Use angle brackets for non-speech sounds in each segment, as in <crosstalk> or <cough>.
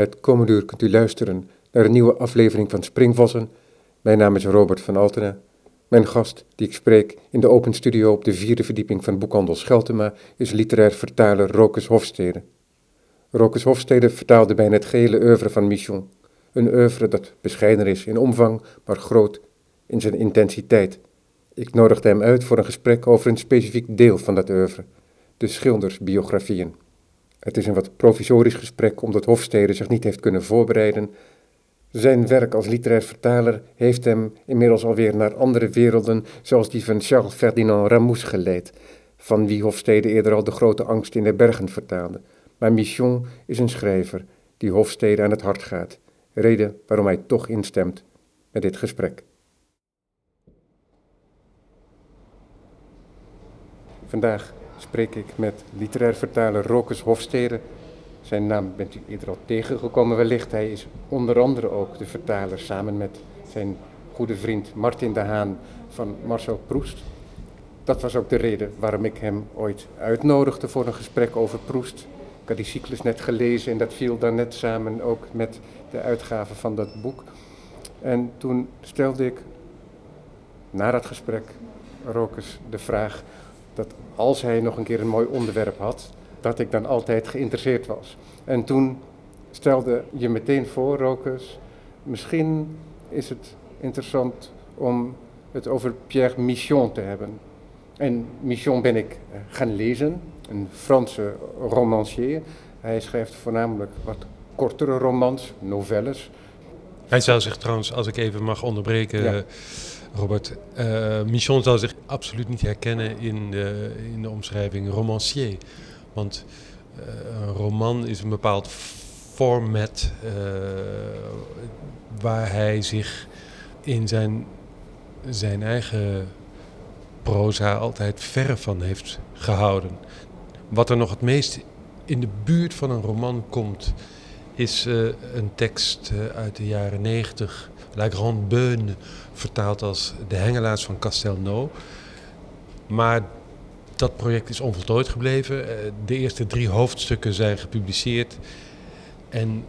Het komende uur kunt u luisteren naar een nieuwe aflevering van Springvossen. Mijn naam is Robert van Altena. Mijn gast, die ik spreek in de open studio op de vierde verdieping van boekhandel Scheltema, is literair vertaler Rokus Hofstede. Rokus Hofstede vertaalde bijna het gehele oeuvre van Michon. Een oeuvre dat bescheiden is in omvang, maar groot in zijn intensiteit. Ik nodigde hem uit voor een gesprek over een specifiek deel van dat oeuvre, de schildersbiografieën. Het is een wat provisorisch gesprek omdat Hofstede zich niet heeft kunnen voorbereiden. Zijn werk als literair vertaler heeft hem inmiddels alweer naar andere werelden, zoals die van Charles Ferdinand Ramous geleid, van wie Hofstede eerder al de grote angst in de bergen vertaalde. Maar Michon is een schrijver die Hofstede aan het hart gaat, reden waarom hij toch instemt met dit gesprek. Vandaag spreek ik met literair vertaler Rokus Hofstede. Zijn naam bent u eerder al tegengekomen wellicht. Hij is onder andere ook de vertaler samen met zijn goede vriend Martin de Haan van Marcel Proest. Dat was ook de reden waarom ik hem ooit uitnodigde voor een gesprek over Proest. Ik had die cyclus net gelezen en dat viel dan net samen ook met de uitgave van dat boek. En toen stelde ik na dat gesprek Rokus de vraag dat als hij nog een keer een mooi onderwerp had, dat ik dan altijd geïnteresseerd was. En toen stelde je meteen voor, Rokus, misschien is het interessant om het over Pierre Michon te hebben. En Michon ben ik eh, gaan lezen, een Franse romancier. Hij schrijft voornamelijk wat kortere romans, novelles. Hij zou zich trouwens, als ik even mag onderbreken, ja. Robert, uh, Michon zou zich absoluut niet herkennen in de, in de omschrijving romancier. Want uh, een roman is een bepaald format uh, waar hij zich in zijn, zijn eigen proza altijd verre van heeft gehouden. Wat er nog het meest in de buurt van een roman komt, is een tekst uit de jaren negentig La Grande Beune, vertaald als De Hengelaars van Castelnau. Maar dat project is onvoltooid gebleven. Eh, de eerste drie hoofdstukken zijn gepubliceerd. En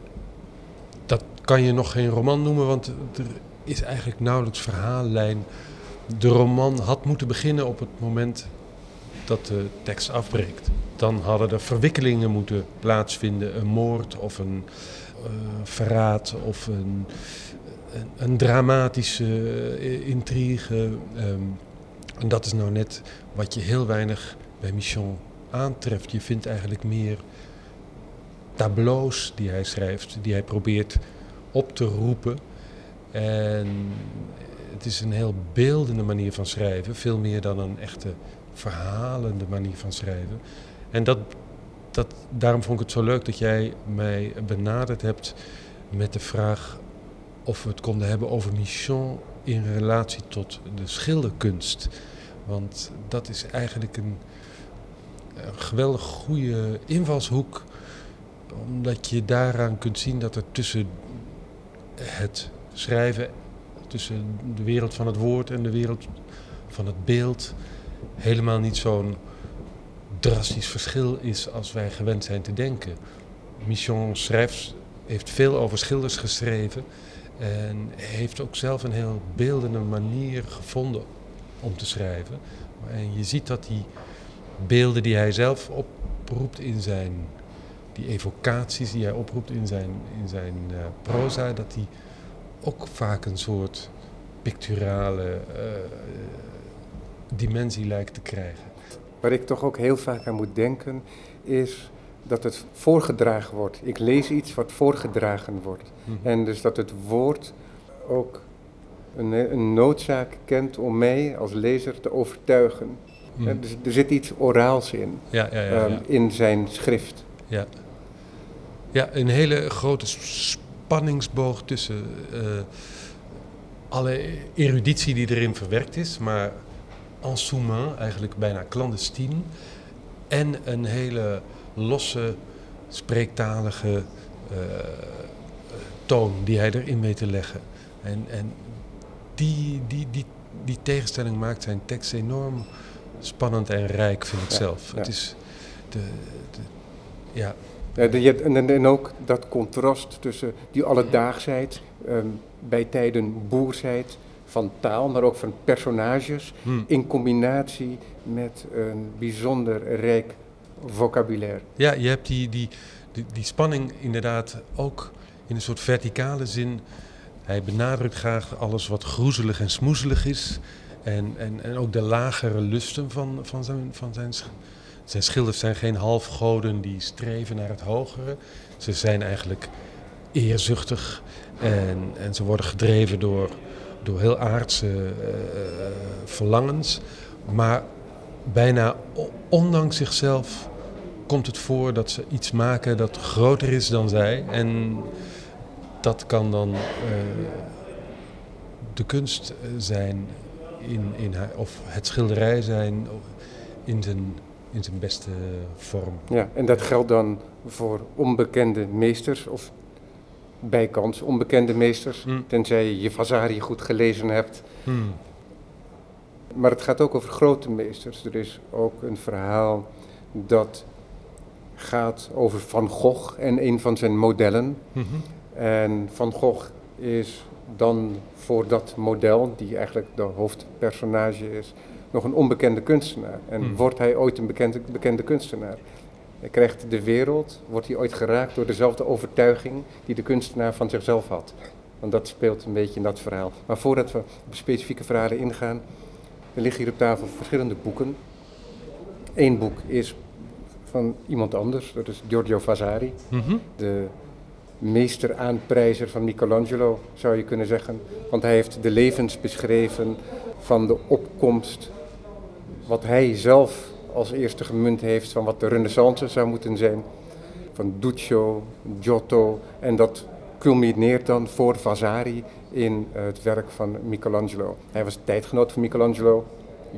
dat kan je nog geen roman noemen, want er is eigenlijk nauwelijks verhaallijn. De roman had moeten beginnen op het moment dat de tekst afbreekt. Dan hadden er verwikkelingen moeten plaatsvinden, een moord of een uh, verraad of een een, dramatische uh, intrigue. Um, en dat is nou net wat je heel weinig bij Michon aantreft. Je vindt eigenlijk meer tableaus die hij schrijft, die hij probeert op te roepen. En het is een heel beeldende manier van schrijven, veel meer dan een echte verhalende manier van schrijven. En dat, dat, daarom vond ik het zo leuk dat jij mij benaderd hebt met de vraag of we het konden hebben over Michon in relatie tot de schilderkunst. Want dat is eigenlijk een, een geweldig goede invalshoek, omdat je daaraan kunt zien dat er tussen het schrijven, tussen de wereld van het woord en de wereld van het beeld, helemaal niet zo'n drastisch verschil is als wij gewend zijn te denken. Michon schrijft, heeft veel over schilders geschreven. En heeft ook zelf een heel beeldende manier gevonden om te schrijven. En je ziet dat die beelden die hij zelf oproept in zijn, die evocaties die hij oproept in zijn, in zijn uh, proza, dat die ook vaak een soort picturale uh, dimensie lijkt te krijgen. Waar ik toch ook heel vaak aan moet denken, is dat het voorgedragen wordt. Ik lees iets wat voorgedragen wordt. Mm -hmm. En dus dat het woord ook een, een, noodzaak kent om mij als lezer te overtuigen. Mm. Ja, dus er zit iets oraals in, ja, ja, ja, um, in zijn schrift. Ja. ja, een hele grote spanningsboog tussen uh, alle eruditie die erin verwerkt is, maar en eigenlijk bijna clandestien. En een hele losse, spreektalige uh, toon die hij erin weet te leggen. En, en die, die, die, die tegenstelling maakt zijn tekst enorm spannend en rijk, vind ik Ja, zelf. ja. Het is de, de, ja, en, en- ook dat contrast tussen die alledaagsheid, ehm, bij tijden boersheid van taal, maar ook van personages, Hm. in combinatie met een bijzonder rijk vocabulaire. Ja, je hebt die, die, die, die spanning inderdaad ook in een soort verticale zin. Hij benadrukt graag alles wat groezelig en smoezelig is. En, en, en ook de lagere lusten van, van, zijn, van zijn, zijn schilders zijn geen halfgoden die streven naar het hogere. Ze zijn eigenlijk eerzuchtig en, en ze worden gedreven door, door heel aardse eh, verlangens. Maar bijna ondanks zichzelf komt het voor dat ze iets maken dat groter is dan zij. En dat kan dan eh, de kunst eh, zijn in, in haar, of het schilderij zijn in zijn, in zijn beste vorm. Ja, en dat geldt dan voor onbekende meesters of bijkans onbekende meesters, Hm. tenzij je je Vasari goed gelezen hebt. Hmm. Maar het gaat ook over grote meesters. Er is ook een verhaal dat gaat over Van Gogh en een van zijn modellen. Mhm. En Van Gogh is dan voor dat model, die eigenlijk de hoofdpersonage is, nog een onbekende kunstenaar. En Hmm. wordt hij ooit een bekende, bekende kunstenaar? Hij krijgt de wereld, wordt hij ooit geraakt door dezelfde overtuiging die de kunstenaar van zichzelf had. Want dat speelt een beetje in dat verhaal. Maar voordat we op specifieke verhalen ingaan, er liggen hier op tafel verschillende boeken. Eén boek is van iemand anders, dat is Giorgio Vasari Mhm. de meesteraanprijzer van Michelangelo, zou je kunnen zeggen. Want hij heeft de levens beschreven van de opkomst, wat hij zelf als eerste gemunt heeft van wat de renaissance zou moeten zijn. Van Duccio, Giotto en dat culmineert dan voor Vasari in eh, het werk van Michelangelo. Hij was tijdgenoot van Michelangelo,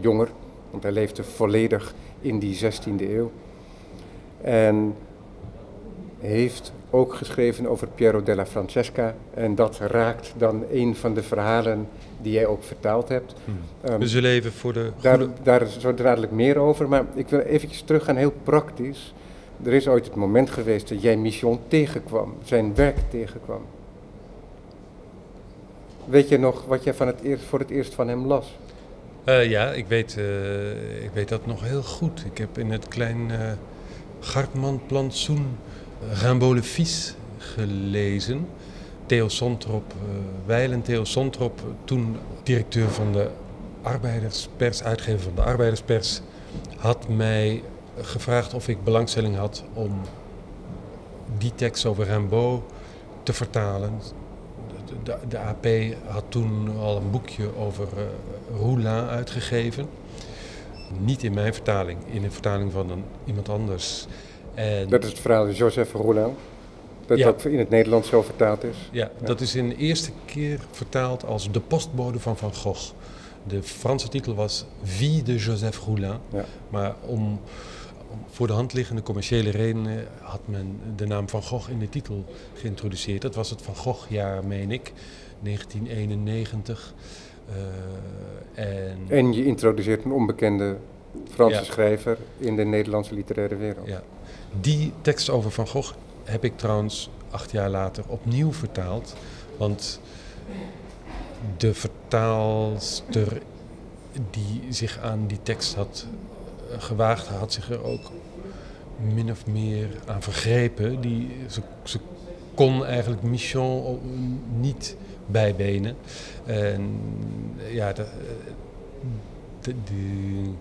jonger, want hij leefde volledig in die 16e eeuw. En heeft ook geschreven over Piero della Francesca. En dat raakt dan een van de verhalen die jij ook vertaald hebt. Ehm, We zullen even voor de daar, daar zo dadelijk meer over. Maar ik wil eventjes teruggaan, heel praktisch. Er is ooit het moment geweest dat jij Michon tegenkwam, zijn werk tegenkwam. Weet je nog wat jij van het eerst, voor het eerst van hem las? Eh, ja, ik weet, eh, ik weet dat nog heel goed. Ik heb in het klein eh Gartman plantsoen Rimbaud le Fils gelezen. Theo Sontrop, eh Weilen Theo Sontrop, toen directeur van de arbeiderspers, uitgever van de arbeiderspers, had mij gevraagd of ik belangstelling had om die tekst over Rimbaud te vertalen. De, AP had toen al een boekje over eh Roulin uitgegeven. Niet in mijn vertaling, in een vertaling van een, iemand anders. En Dat is het verhaal van Joseph Roulin. Dat Ja. ook in het Nederlands zo vertaald is. Ja, dat is in de eerste keer vertaald als De postbode van Van Gogh. De Franse titel was Vie de Joseph Roulin. Ja. Maar om, om voor de hand liggende commerciële redenen had men de naam Van Gogh in de titel geïntroduceerd. Dat was het Van Gogh-jaar, meen ik, 1991. Eh, en, En je introduceert een onbekende Franse Ja. schrijver in de Nederlandse literaire wereld. Ja. Die tekst over Van Gogh heb ik trouwens acht jaar later opnieuw vertaald. Want de vertaalster die zich aan die tekst had eh, gewaagd, had zich er ook min of meer aan vergrepen. Die, ze, ze kon eigenlijk Michon niet bijbenen. En ja, de, de, de-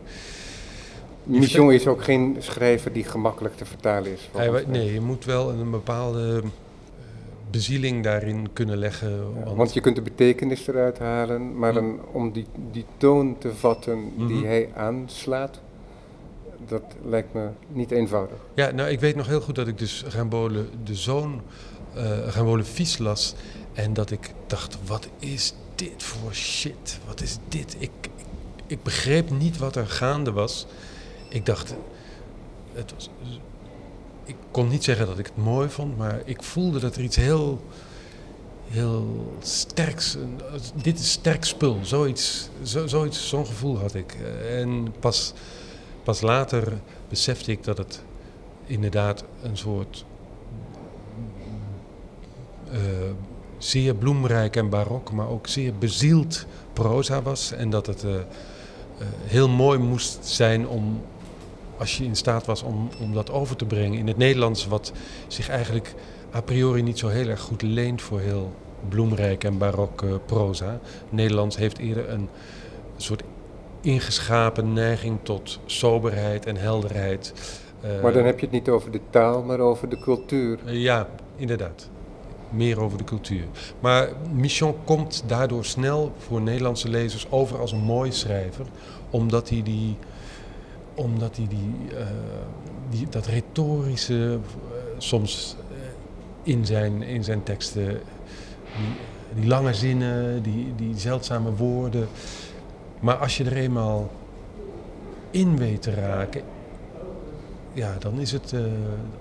Michon is ook geen schrijver die gemakkelijk te vertalen is. Hij, nee, je moet wel een bepaalde eh, bezieling daarin kunnen leggen. Ja, want, want je kunt de betekenis eruit halen, maar Hm. dan, om die, die toon te vatten die Mhm. hij aanslaat, dat lijkt me niet eenvoudig. Ja, nou, ik weet nog heel goed dat ik dus Rambole, de zoon, eh Rambole Fies las. En dat ik dacht, wat is dit voor shit? Wat is dit? Ik, ik, begreep niet wat er gaande was. Ik dacht, het was, ik kon niet zeggen dat ik het mooi vond, maar ik voelde dat er iets heel, heel sterks, dit is sterk spul, zoiets, zo, zoiets, zo'n gevoel had ik. En pas, pas later besefte ik dat het inderdaad een soort zeer bloemrijk en barok, maar ook zeer bezield proza was. En dat het eh, eh, heel mooi moest zijn om, als je in staat was om, om dat over te brengen in het Nederlands, wat zich eigenlijk a priori niet zo heel erg goed leent voor heel bloemrijk en barok proza. Nederlands heeft eerder een soort ingeschapen neiging tot soberheid en helderheid. maar dan heb je het niet over de taal, maar over de cultuur. ja, inderdaad meer over de cultuur. Maar Michon komt daardoor snel voor Nederlandse lezers over als een mooi schrijver, omdat hij die, omdat hij die, uh, die dat retorische uh, soms uh, in, zijn, in zijn teksten, die, die, lange zinnen, die, die zeldzame woorden. Maar als je er eenmaal in weet te raken, ja, dan, is het,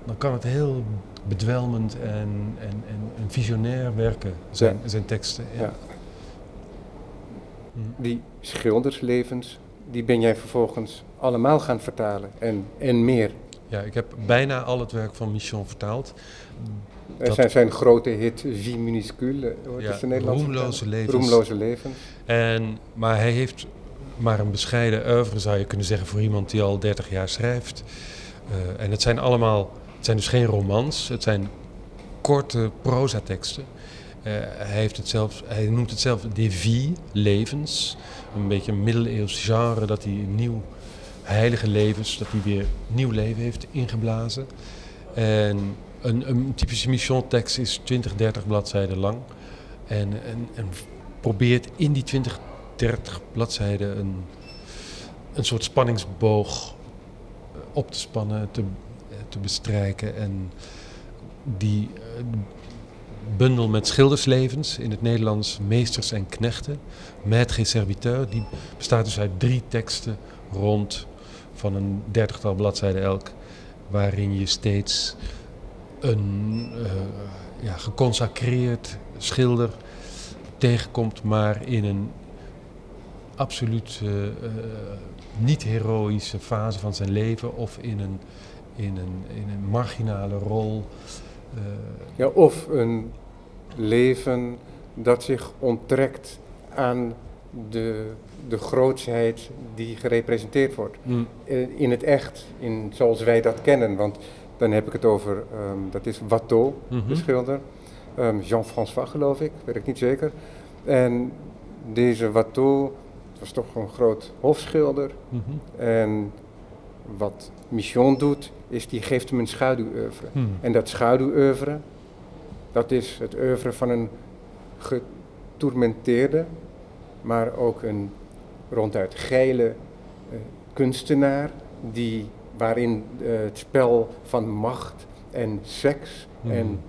dan kan het heel bedwelmend en, en, en, en visionair werken, zijn, ja. zijn teksten. Ja. ja. Die schilderslevens, die ben jij vervolgens allemaal gaan vertalen en, en meer. Ja, ik heb bijna al het werk van Michon vertaald. Dat zijn zijn grote hit Vie minuscule, wat ja, is de Nederlandse Roemloze levens. Roemloze levens. En, maar hij heeft maar een bescheiden oeuvre, zou je kunnen zeggen, voor iemand die al 30 jaar schrijft. Uh, en het zijn allemaal het zijn dus geen romans, het zijn korte prozateksten. Uh, hij, heeft het hij noemt het zelf de vie, levens. Een beetje een middeleeuws genre dat hij nieuw heilige levens, dat hij weer nieuw leven heeft ingeblazen. En een, een typische mission-tekst is 20, 30 bladzijden lang. En, en, en, probeert in die 20, 30 bladzijden een, een soort spanningsboog op te spannen, te, te bestrijken. En die uh, bundel met schilderslevens, in het Nederlands meesters en knechten, maître et serviteur, die bestaat dus uit drie teksten rond van een dertigtal bladzijden elk, waarin je steeds een uh, ja, geconsacreerd schilder tegenkomt, maar in een absoluut uh, niet-heroïsche fase van zijn leven of in een in een, in een marginale rol. Uh, ja, of een leven dat zich onttrekt aan de, de grootsheid die gerepresenteerd wordt. Mm. In het echt, in, zoals wij dat kennen. Want dan heb ik het over, um, dat is Watteau, mm -hmm. de schilder. Um, Jean-François geloof ik, weet ik niet zeker. En deze Watteau was toch een groot hofschilder. Mm -hmm. En wat Mission doet, is die geeft hem een schaduwoeuvre. Hmm. En dat schaduwoeuvre, dat is het oeuvre van een getourmenteerde, maar ook een ronduit geile uh, kunstenaar, die, waarin uh, het spel van macht en seks hmm. en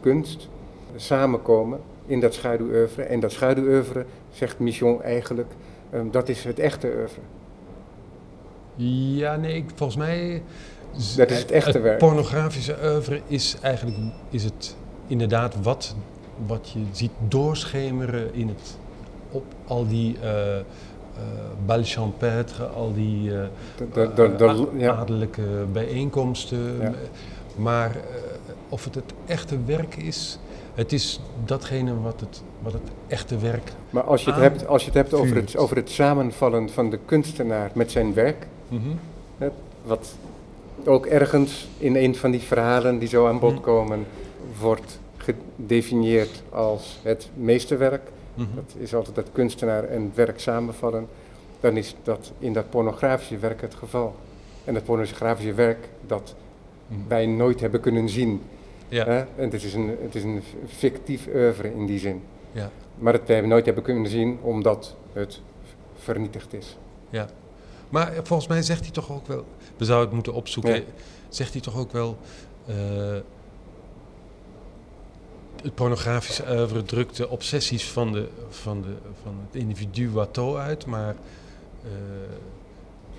kunst samenkomen in dat schaduwoeuvre. En dat schaduwoeuvre, zegt Mission eigenlijk, um, dat is het echte oeuvre. Ja, nee, volgens mij dat is het echte het werk. pornografische oeuvre is eigenlijk is het inderdaad wat, wat je ziet doorschemeren in het, op al die uh, uh, bal champêtre, al die uh, de, de, de, ja. adellijke bijeenkomsten. Ja. Maar of het het echte werk is, het is datgene wat het, wat het echte werk Maar als je het hebt, als je het hebt over, het, over het samenvallen van de kunstenaar met zijn werk, mm -hmm. hè, wat ook ergens in een van die verhalen die zo aan bod Mm. komen, wordt gedefinieerd als het meesterwerk. Mhm. Dat is altijd dat kunstenaar en werk samenvallen. Dan is dat in dat pornografische werk het geval. En dat pornografische werk dat Mhm. wij nooit hebben kunnen zien. Ja. Hè? En het is, een, het is een fictief oeuvre in die zin. Ja. Maar dat wij nooit hebben kunnen zien omdat het vernietigd is. Ja. Maar volgens mij zegt hij toch ook wel, we zouden het moeten opzoeken, Ja. zegt hij toch ook wel, eh, het pornografische oeuvre drukt de obsessies van, de, van, de, van het individu Watteau uit, maar eh,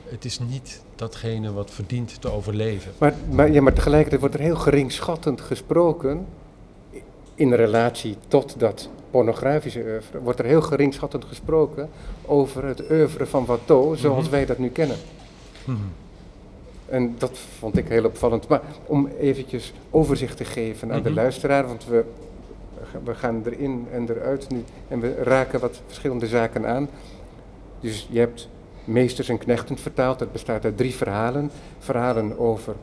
het is niet datgene wat verdient te overleven. Maar, maar, ja, maar tegelijkertijd wordt er heel geringschattend gesproken in relatie tot dat pornografische oeuvre. Wordt er heel geringschattend gesproken over het oeuvre van Watteau zoals Mhm. wij dat nu kennen. Mhm. En dat vond ik heel opvallend. Maar om eventjes overzicht te geven aan de Mhm. luisteraar, want we we gaan erin en eruit nu en we raken wat verschillende zaken aan. Dus je hebt meesters en knechten vertaald. Dat bestaat uit drie verhalen. Verhalen over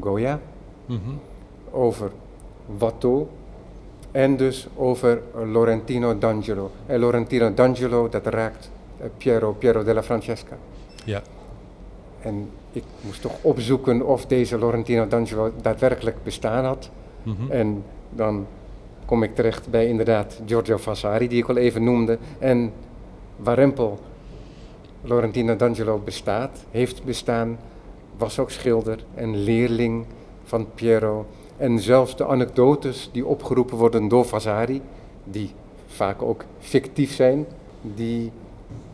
Goya, over Watteau en dus over Laurentino d'Angelo. En Laurentino d'Angelo, dat raakt eh, Piero, Piero della Francesca. Ja. En ik moest toch opzoeken of deze Laurentino d'Angelo daadwerkelijk bestaan had. Mhm. En dan kom ik terecht bij inderdaad Giorgio Vasari, die ik al even noemde. En Warempel, Laurentino d'Angelo bestaat, heeft bestaan, was ook schilder en leerling van Piero. En zelfs de anekdotes die opgeroepen worden door Vasari, die vaak ook fictief zijn, die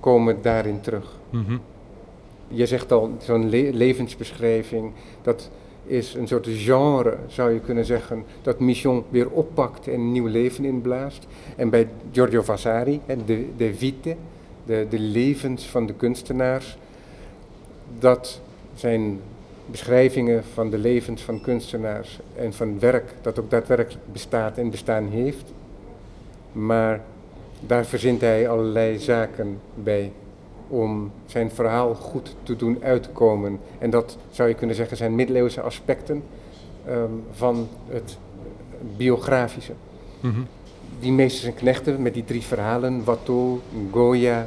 komen daarin terug. Mhm. Je zegt al, zo'n le- levensbeschrijving, dat is een soort genre, zou je kunnen zeggen, dat Michon weer oppakt en nieuw leven inblaast. En bij Giorgio Vasari, de, de vite, de, de levens van de kunstenaars, dat zijn beschrijvingen van de levens van kunstenaars en van werk dat ook daadwerkelijk bestaat en bestaan heeft. Maar daar verzint hij allerlei zaken bij om zijn verhaal goed te doen uitkomen. En dat zou je kunnen zeggen zijn middeleeuwse aspecten ehm, van het biografische. Mhm. Die meesters en knechten met die drie verhalen, Watteau, Goya,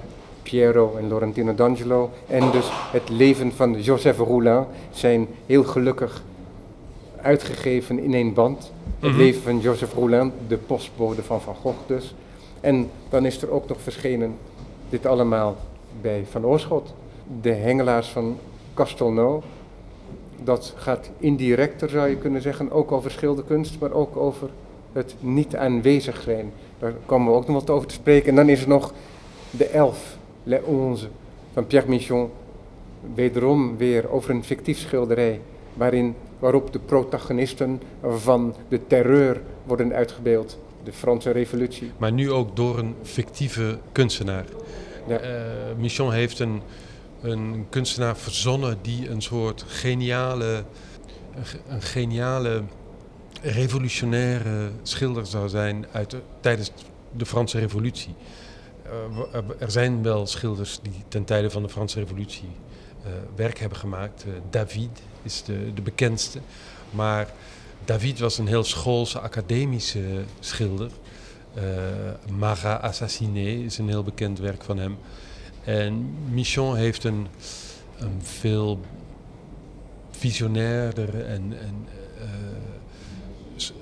Piero en Laurentino d'Angelo, en dus het leven van Joseph Roulin zijn heel gelukkig uitgegeven in één band. Het Mhm. leven van Joseph Roulin, de postbode van Van Gogh dus. En dan is er ook nog verschenen, dit allemaal bij Van Oorschot, de hengelaars van Castelnau. Dat gaat indirecter, zou je kunnen zeggen, ook over schilderkunst, maar ook over het niet aanwezig zijn. Daar komen we ook nog wat over te spreken. En dan is er nog de elf, Le Onze, van Pierre Michon. Wederom weer over een fictief schilderij, waarin, waarop de protagonisten van de terreur worden uitgebeeld. De Franse revolutie. Maar nu ook door een fictieve kunstenaar. Ja. Eh, Michon heeft een, een kunstenaar verzonnen die een soort geniale, een, ge- een geniale revolutionaire schilder zou zijn uit de- tijdens de Franse Revolutie. Eh, w- er- zijn wel schilders die ten tijde van de Franse Revolutie eh, werk hebben gemaakt. Eh, David is de, de bekendste. Maar David was een heel schoolse, academische schilder. Eh Marat Assassiné is een heel bekend werk van hem. En Michon heeft een, een veel visionairder en, eh,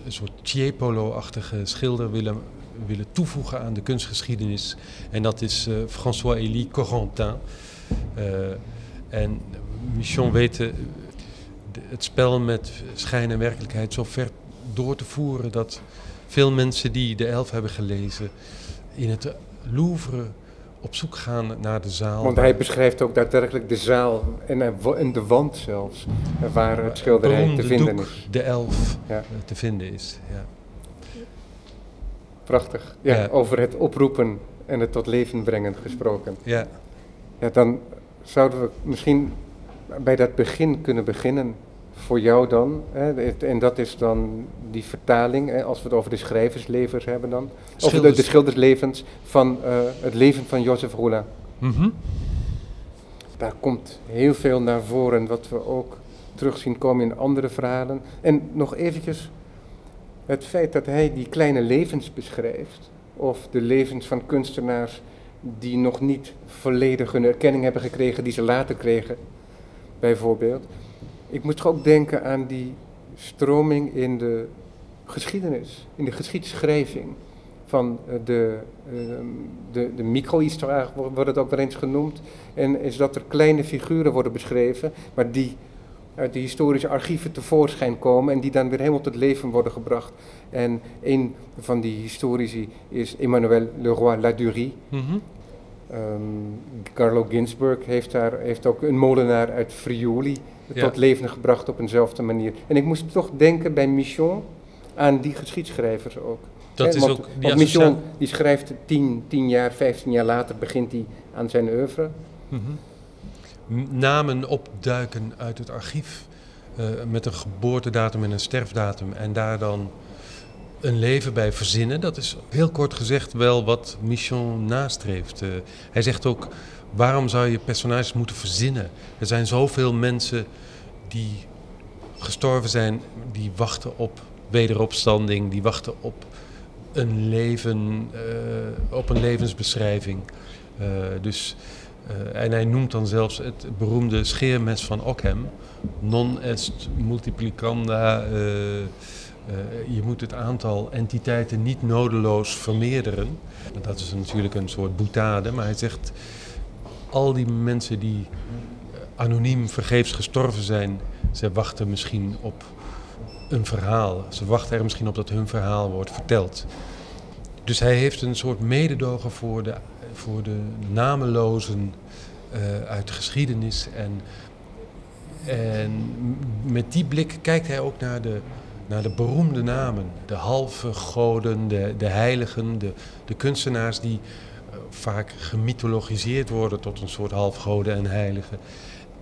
een soort Tiepolo-achtige schilder willen, willen toevoegen aan de kunstgeschiedenis. En dat is eh, François-Élie Corentin. Eh, en Michon weet eh, het spel met schijn en werkelijkheid zo ver door te voeren dat veel mensen die de elf hebben gelezen in het Louvre op zoek gaan naar de zaal. Want hij beschrijft ook daadwerkelijk de zaal en, de wand zelfs, waar het schilderij te vinden doek, is. De elf Ja. te vinden is. Ja. Prachtig. Ja, Ja. Over het oproepen en het tot leven brengen gesproken. Ja. Ja, dan zouden we misschien bij dat begin kunnen beginnen. Voor jou dan. Hè, en dat is dan die vertaling, hè, als we het over de schrijverslevens hebben dan. Over de, Schilders- de schilderslevens van eh, het leven van Joseph Roulin. Mhm. Daar komt heel veel naar voren wat we ook terug zien komen in andere verhalen. En nog eventjes het feit dat hij die kleine levens beschrijft, of de levens van kunstenaars die nog niet volledig hun erkenning hebben gekregen, die ze later kregen, bijvoorbeeld. Ik moet toch ook denken aan die stroming in de geschiedenis, in de geschiedschrijving van eh, de, ehm, de, de micro-histoire, wo- wordt het ook wel eens genoemd. En is dat er kleine figuren worden beschreven, maar die uit de historische archieven tevoorschijn komen en die dan weer helemaal tot leven worden gebracht. En een van die historici is Emmanuel Leroy Ladurie. Ehm, Carlo Ginzburg heeft, daar, heeft ook een molenaar uit Friuli Ja. tot leven gebracht op eenzelfde manier. En ik moest toch denken bij Michon aan die geschiedschrijvers ook. Dat is want, ook die want Michon die schrijft tien, tien jaar, vijftien jaar later begint hij aan zijn oeuvre. Mhm. M- Namen opduiken uit het archief eh, met een geboortedatum en een sterfdatum en daar dan een leven bij verzinnen. Dat is heel kort gezegd wel wat Michon nastreeft. Uh, hij zegt ook, waarom zou je personages moeten verzinnen? Er zijn zoveel mensen die gestorven zijn, die wachten op wederopstanding, die wachten op een leven, uh, op een levensbeschrijving. Dus, uh, en hij noemt dan zelfs het beroemde scheermes van Ockham, non est multiplicanda. je moet het aantal entiteiten niet nodeloos vermeerderen. Dat is natuurlijk een soort boetade, maar hij zegt al die mensen die anoniem vergeefs gestorven zijn, ze wachten misschien op een verhaal. Ze wachten er misschien op dat hun verhaal wordt verteld. Dus hij heeft een soort mededogen voor de, voor de namelozen uh, uit de geschiedenis. En, en met die blik kijkt hij ook naar de, naar de beroemde namen. De halve goden, de, de heiligen, de, de kunstenaars die uh, vaak gemythologiseerd worden tot een soort halfgoden en heiligen.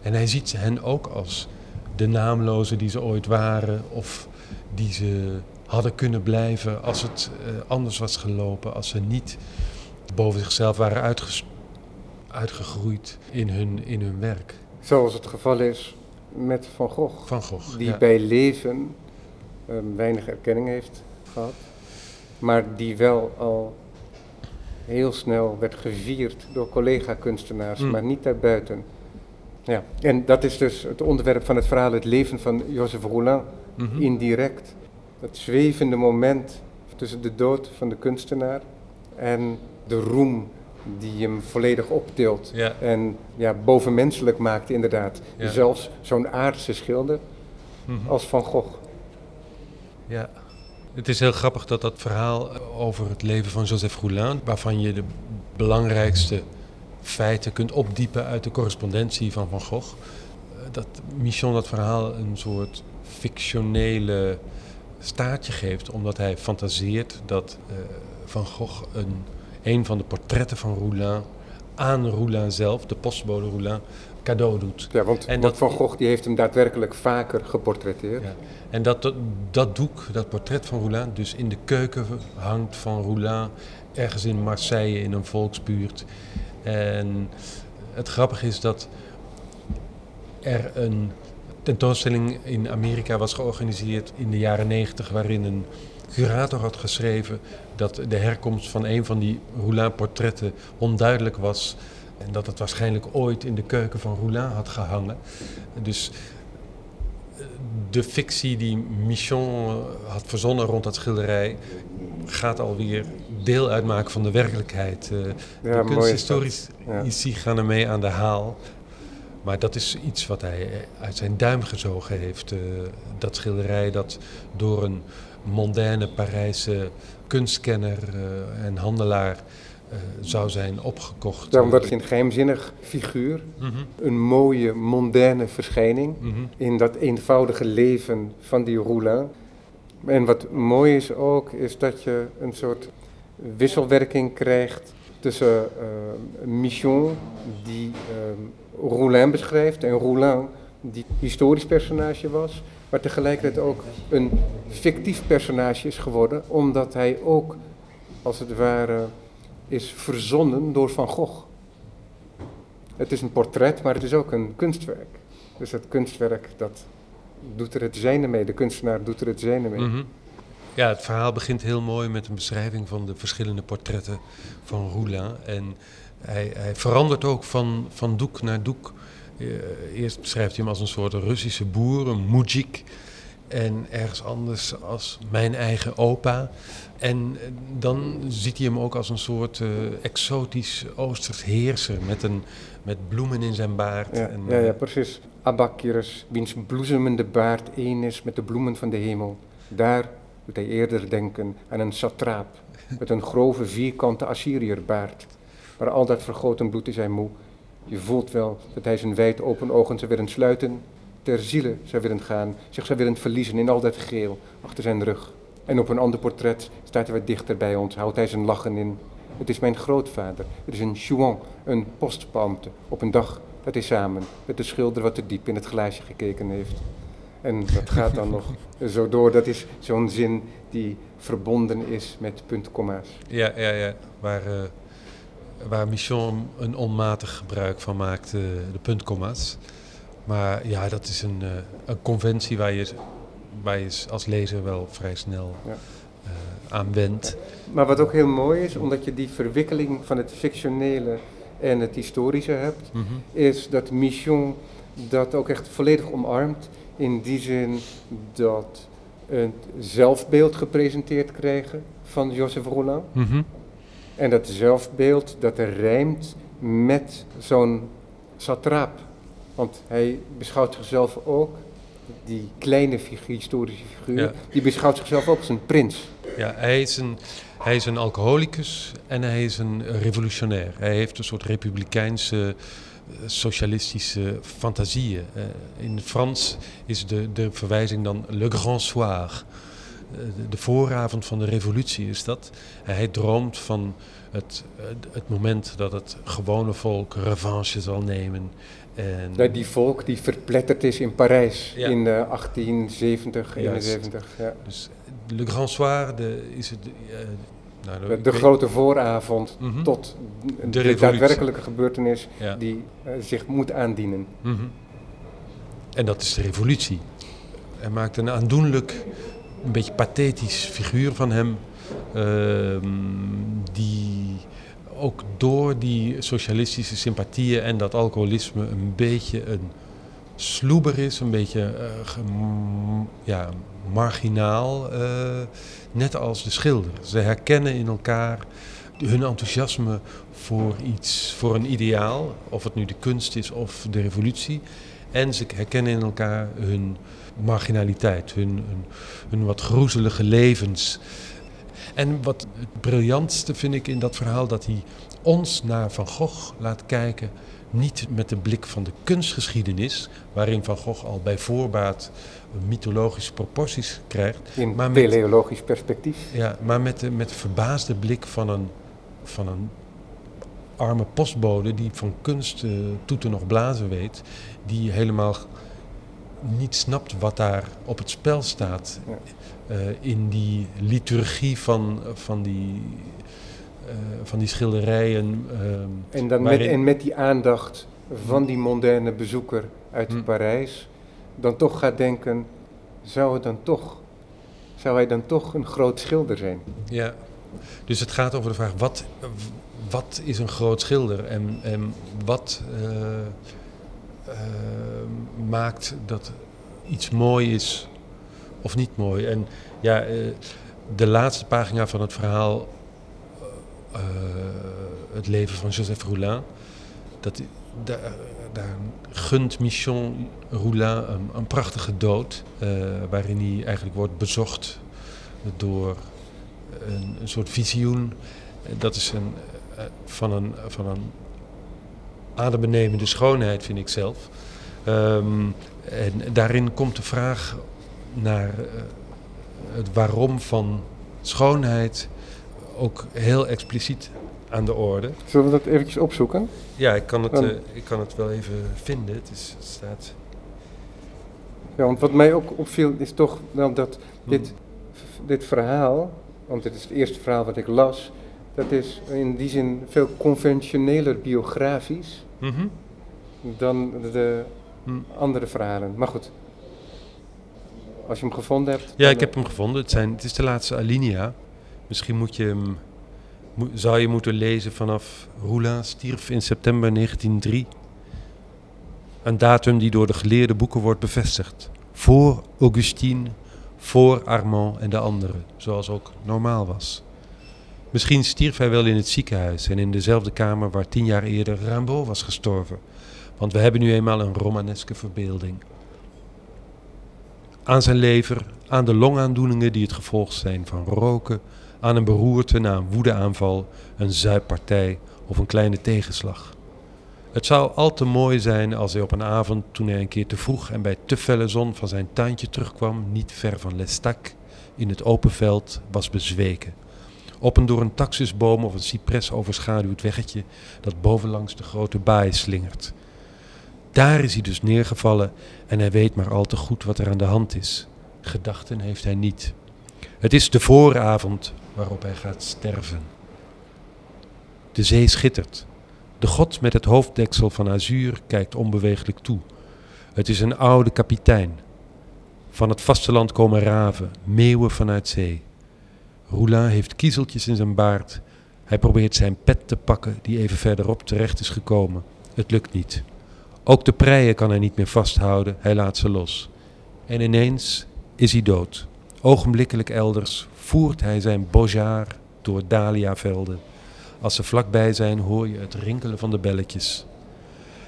En hij ziet hen ook als de naamlozen die ze ooit waren of die ze hadden kunnen blijven als het uh, anders was gelopen, als ze niet boven zichzelf waren uitgegroeid in hun, in hun werk. Zoals het geval is met Van Gogh. Van Gogh die ja. bij leven um, weinig erkenning heeft gehad, maar die wel al heel snel werd gevierd door collega-kunstenaars, mm. maar niet daarbuiten. Ja, en dat is dus het onderwerp van het verhaal, het leven van Joseph Roulin, mm -hmm. indirect. Dat zwevende moment tussen de dood van de kunstenaar en de roem die hem volledig optilt ja. en ja, bovenmenselijk maakt inderdaad. Ja. Zelfs zo'n aardse schilder mm -hmm. als Van Gogh. Ja, het is heel grappig dat dat verhaal over het leven van Joseph Roulin, waarvan je de belangrijkste feiten kunt opdiepen uit de correspondentie van Van Gogh. Dat Michon dat verhaal een soort fictionele staartje geeft, omdat hij fantaseert dat uh, Van Gogh een, een van de portretten van Roulin aan Roulin zelf, de postbode Roulin, cadeau doet. Ja, want, en dat, Van Gogh die heeft hem daadwerkelijk vaker geportretteerd. Ja. En dat, dat, dat doek, dat portret van Roulin, dus in de keuken hangt van Roulin, ergens in Marseille in een volksbuurt. En het grappige is dat er een tentoonstelling in Amerika was georganiseerd in de jaren negentig, waarin een curator had geschreven dat de herkomst van een van die Roulin-portretten onduidelijk was. En dat het waarschijnlijk ooit in de keuken van Roulin had gehangen. Dus de fictie die Michon had verzonnen rond dat schilderij gaat alweer deel uitmaken van de werkelijkheid. Ja, de kunsthistorici ja. gaan ermee aan de haal. Maar dat is iets wat hij uit zijn duim gezogen heeft. Dat schilderij dat door een mondaine Parijse kunstkenner uh, en handelaar uh, zou zijn opgekocht. Omdat het een geheimzinnig figuur, mm -hmm. een mooie mondaine verschijning mm -hmm. in dat eenvoudige leven van die Roulin. En wat mooi is ook, is dat je een soort wisselwerking krijgt tussen uh, Michon, die uh, Roulin beschrijft, en Roulin, die historisch personage was, maar tegelijkertijd ook een fictief personage is geworden, omdat hij ook, als het ware, is verzonnen door Van Gogh. Het is een portret, maar het is ook een kunstwerk. Dus het kunstwerk, dat doet er het zijne mee. De kunstenaar doet er het zijne mee. -hmm. Ja, het verhaal begint heel mooi met een beschrijving van de verschillende portretten van Roulin. En hij, hij verandert ook van, van doek naar doek. Uh, eerst beschrijft hij hem als een soort Russische boer, een mujik. En ergens anders als mijn eigen opa. En dan ziet hij hem ook als een soort uh, exotisch Oosters heerser met, een, met bloemen in zijn baard. Ja, en, ja, ja, precies. Abakirus, wiens bloesemende baard één is met de bloemen van de hemel. Daar doet hij eerder denken aan een satraap met een grove vierkante Assyriërbaard. Maar al dat vergoten bloed is hij moe. Je voelt wel dat hij zijn wijd open ogen zou willen sluiten, ter ziele zou willen gaan, zich zou willen verliezen in al dat geel achter zijn rug. En op een ander portret staat hij wat dichter bij ons, houdt hij zijn lachen in. Het is mijn grootvader, het is een chouan, een postbeambte, op een dag dat hij samen met de schilder wat te diep in het glaasje gekeken heeft. En dat gaat dan nog zo door. Dat is zo'n zin die verbonden is met puntkomma's. Ja, ja, ja. Waar, uh, waar Michon een onmatig gebruik van maakt, uh, de puntkomma's. Maar ja, dat is een, uh, een conventie waar je, waar je als lezer wel vrij snel ja. aan wendt. Maar wat ook heel mooi is, omdat je die verwikkeling van het fictionele en het historische hebt, mm -hmm. is dat Michon dat ook echt volledig omarmt. In die zin dat een zelfbeeld gepresenteerd krijgen van Joseph Roland. Mm -hmm. En dat zelfbeeld dat er rijmt met zo'n satraap. Want hij beschouwt zichzelf ook, die kleine figuur, historische figuur, ja. die beschouwt zichzelf ook als een prins. Ja, hij is een, hij is een alcoholicus en hij is een revolutionair. Hij heeft een soort republikeinse socialistische fantasieën. Uh, in Frans is de, de verwijzing dan Le Grand Soir. Uh, de, vooravond van de revolutie is dat. hij droomt van het, het moment dat het gewone volk revanche zal nemen. En ja, die volk die verpletterd is in Parijs ja. in uh, 1870, 71. Ja. Dus Le Grand Soir de, is het, nou, de, de grote vooravond mm -hmm. tot de, de daadwerkelijke gebeurtenis ja. die uh, zich moet aandienen. Mm -hmm. En dat is de revolutie. Hij maakt een aandoenlijk, een beetje pathetisch figuur van hem, uh, die ook door die socialistische sympathieën en dat alcoholisme een beetje een sloeber is, een beetje uh, ja, marginaal. Uh, net als de schilder. Ze herkennen in elkaar hun enthousiasme voor iets, voor een ideaal, of het nu de kunst is of de revolutie. En ze herkennen in elkaar hun marginaliteit, hun, hun, hun wat groezelige levens. En wat het briljantste vind ik in dat verhaal, dat hij ons naar Van Gogh laat kijken niet met de blik van de kunstgeschiedenis, waarin Van Gogh al bij voorbaat mythologische proporties krijgt. In maar met, teleologisch perspectief. Ja, maar met de, met de verbaasde blik van een, van een arme postbode die van kunst uh, toeten nog blazen weet, die helemaal niet snapt wat daar op het spel staat. Ja. Uh, in die liturgie van, van die uh, van die schilderijen. Uh, en, dan met, en met die aandacht van die moderne bezoeker uit hm. Parijs, dan toch gaat denken, zou, het dan toch, zou hij dan toch een groot schilder zijn? Ja, dus het gaat over de vraag, wat, wat is een groot schilder en, en wat uh, maakt dat iets mooi is of niet mooi? En ja, de laatste pagina van het verhaal uh, het leven van Joseph Roulin. Dat, daar, gunt Michon Roulin een, prachtige dood, waarin hij eigenlijk wordt bezocht door een, een soort visioen. Dat is een, van, een, van een adembenemende schoonheid, vind ik zelf. Um, en daarin komt de vraag naar het waarom van schoonheid ook heel expliciet aan de orde. Zullen we dat eventjes opzoeken? Ja, ik kan het, uh, ik kan het wel even vinden. Het, is, het staat... Ja, want wat mij ook opviel is toch wel dat dit, dit verhaal, want dit is het eerste verhaal wat ik las, dat is in die zin veel conventioneler biografisch mm -hmm. dan de. Andere verhalen. Maar goed, als je hem gevonden hebt. Ja, ik heb hem gevonden. Het, zijn, het is de laatste alinea. Misschien moet je hem, zou je moeten lezen vanaf Roulin stierf in september 1903. Een datum die door de geleerde boeken wordt bevestigd. Voor Augustine, voor Armand en de anderen, zoals ook normaal was. Misschien stierf hij wel in het ziekenhuis en in dezelfde kamer waar tien jaar eerder Rimbaud was gestorven. Want we hebben nu eenmaal een romaneske verbeelding. Aan zijn lever, aan de longaandoeningen die het gevolg zijn van roken, aan een beroerte na een woedeaanval, een zuippartij of een kleine tegenslag. Het zou al te mooi zijn als hij op een avond, toen hij een keer te vroeg en bij te felle zon van zijn tuintje terugkwam, niet ver van Lestac, in het open veld, was bezweken. Op een door een taxusboom of een cipres overschaduwd weggetje dat bovenlangs de grote baai slingert. Daar is hij dus neergevallen en hij weet maar al te goed wat er aan de hand is. Gedachten heeft hij niet. Het is de vooravond waarop hij gaat sterven. De zee schittert. De god met het hoofddeksel van azuur kijkt onbeweeglijk toe. Het is een oude kapitein. Van het vasteland komen raven, meeuwen vanuit zee. Roulin heeft kiezeltjes in zijn baard. Hij probeert zijn pet te pakken die even verderop terecht is gekomen. Het lukt niet. Ook de preien kan hij niet meer vasthouden, hij laat ze los. En ineens is hij dood. Ogenblikkelijk elders voert hij zijn bojaar door dahliavelden. Als ze vlakbij zijn hoor je het rinkelen van de belletjes.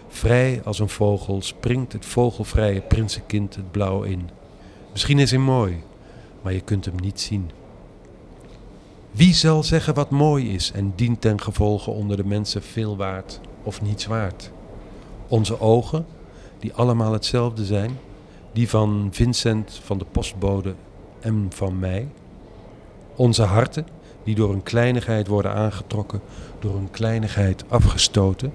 Vrij als een vogel springt het vogelvrije prinsenkind het blauw in. Misschien is hij mooi, maar je kunt hem niet zien. Wie zal zeggen wat mooi is en dient ten gevolge onder de mensen veel waard of niets waard? Onze ogen, die allemaal hetzelfde zijn, die van Vincent van de postbode en van mij. Onze harten, die door een kleinigheid worden aangetrokken, door een kleinigheid afgestoten.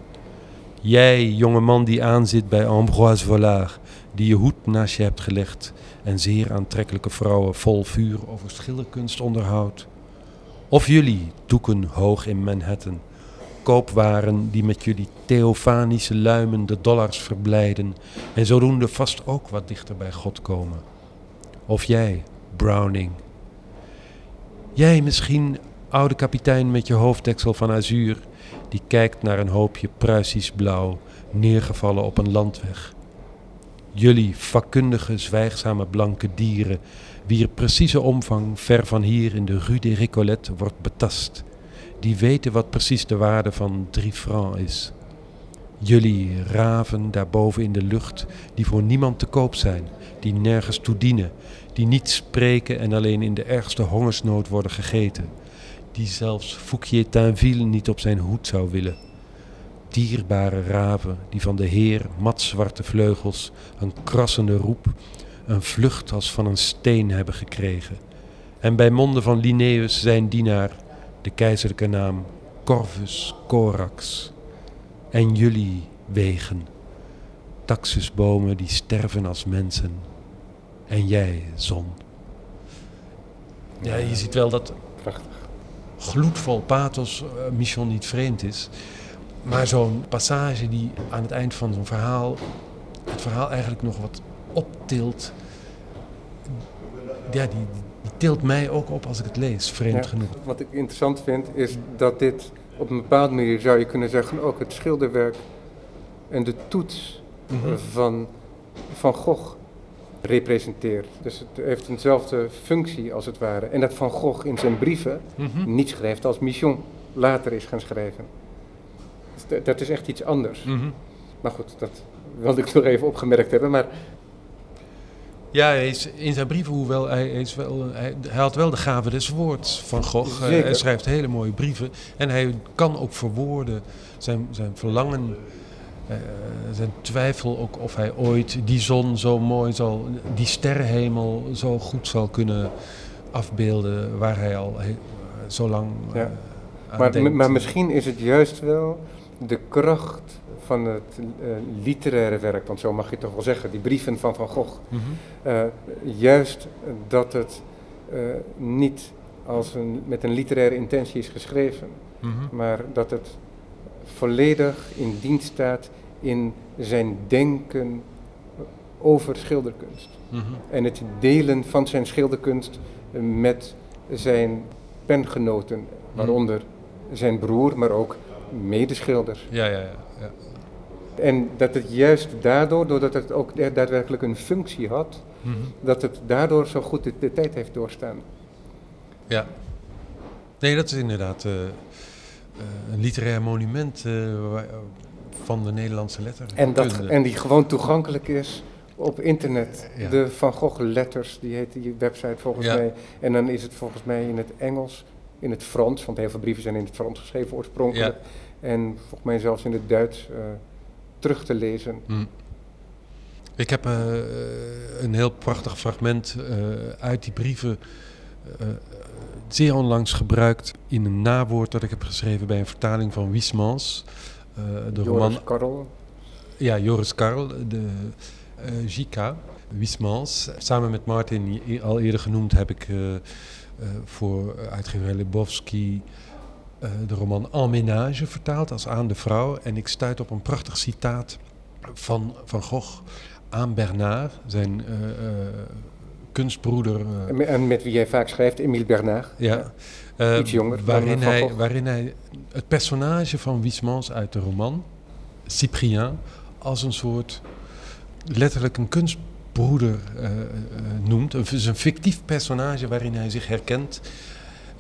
Jij, jonge man die aanzit bij Ambroise Vollard, die je hoed naast je hebt gelegd en zeer aantrekkelijke vrouwen vol vuur over schilderkunst onderhoudt. Of jullie, doeken hoog in Manhattan, koopwaren die met jullie theofanische luimen de dollars verblijden en zodoende vast ook wat dichter bij God komen. Of jij, Browning. Jij misschien, oude kapitein met je hoofddeksel van azuur, die kijkt naar een hoopje Pruisisch blauw, neergevallen op een landweg. Jullie vakkundige, zwijgzame blanke dieren, wier precieze omvang ver van hier in de Rue des Récolettes wordt betast, die weten wat precies de waarde van drie francs is. Jullie raven daarboven in de lucht, die voor niemand te koop zijn, die nergens toe dienen, die niet spreken en alleen in de ergste hongersnood worden gegeten, die zelfs Fouquier-Tinville niet op zijn hoed zou willen. Dierbare raven die van de Heer matzwarte vleugels, een krassende roep, een vlucht als van een steen hebben gekregen. En bij monden van Linnaeus zijn dienaar, de keizerlijke naam Corvus Corax. En jullie wegen, taxusbomen die sterven als mensen. En jij, zon. Ja, je ziet wel dat Prachtig. gloedvol pathos uh, Michon niet vreemd is. Maar zo'n passage die aan het eind van zo'n verhaal het verhaal eigenlijk nog wat optilt. Ja, die tilt mij ook op als ik het lees, vreemd Ja, genoeg. Wat ik interessant vind is dat dit op een bepaalde manier zou je kunnen zeggen ook het schilderwerk en de toets Mhm. van Van Gogh representeert. Dus het heeft eenzelfde functie als het ware. En dat Van Gogh in zijn brieven Mhm. niet schrijft als Michon later is gaan schrijven. Dus dat- dat is echt iets anders. Mhm. Maar goed, dat wilde ik nog even opgemerkt hebben. Maar Ja, hij is in zijn brieven, hoewel hij, is wel, hij, hij had wel de gave des woords van Gogh. Eh, Zeker. hij schrijft hele mooie brieven. En hij kan ook verwoorden zijn, zijn verlangen, eh, zijn twijfel ook of hij ooit die zon zo mooi zal, die sterrenhemel zo goed zal kunnen afbeelden waar hij al he- zo lang eh, Ja. aan Maar, denkt. maar misschien is het juist wel de kracht van het eh, literaire werk, want zo mag je toch wel zeggen, die brieven van Van Gogh. Mhm. eh, juist dat het eh, niet als een, met een literaire intentie is geschreven, Mhm. maar dat het volledig in dienst staat in zijn denken over schilderkunst. Mhm. En het delen van zijn schilderkunst met zijn pengenoten, waaronder zijn broer, maar ook medeschilders. Ja, ja, ja. ja. En dat het juist daardoor, doordat het ook da- daadwerkelijk een functie had, Mhm. dat het daardoor zo goed de, de tijd heeft doorstaan. Ja. Nee, dat is inderdaad eh, eh, een literair monument eh, van de Nederlandse letter. En, dat, en die gewoon toegankelijk is op internet. Ja. De Van Gogh Letters, die heet die website volgens Ja. mij. En dan is het volgens mij in het Engels, in het Frans, want heel veel brieven zijn in het Frans geschreven oorspronkelijk. En volgens mij zelfs in het Duits terug te lezen. Hm. Ik heb eh, een heel prachtig fragment eh, uit die brieven eh, zeer onlangs gebruikt in een nawoord dat ik heb geschreven bij een vertaling van Huysmans. eh de roman Joris Karel. Ja, Joris Karl, de JK, Wismans. Samen met Martin, al eerder genoemd, heb ik voor uitgever Lebowski de roman Emménage vertaald als Aan de Vrouw. En ik stuit op een prachtig citaat van Van Gogh aan Bernard, zijn kunstbroeder. en met wie jij vaak schrijft, Emile Bernard. Ja. Iets jonger. Waarin hij, waarin hij het personage van Wismans uit de roman, Cyprien, als een soort letterlijk een kunstbroeder uh, uh, noemt. Het is een fictief personage waarin hij zich herkent.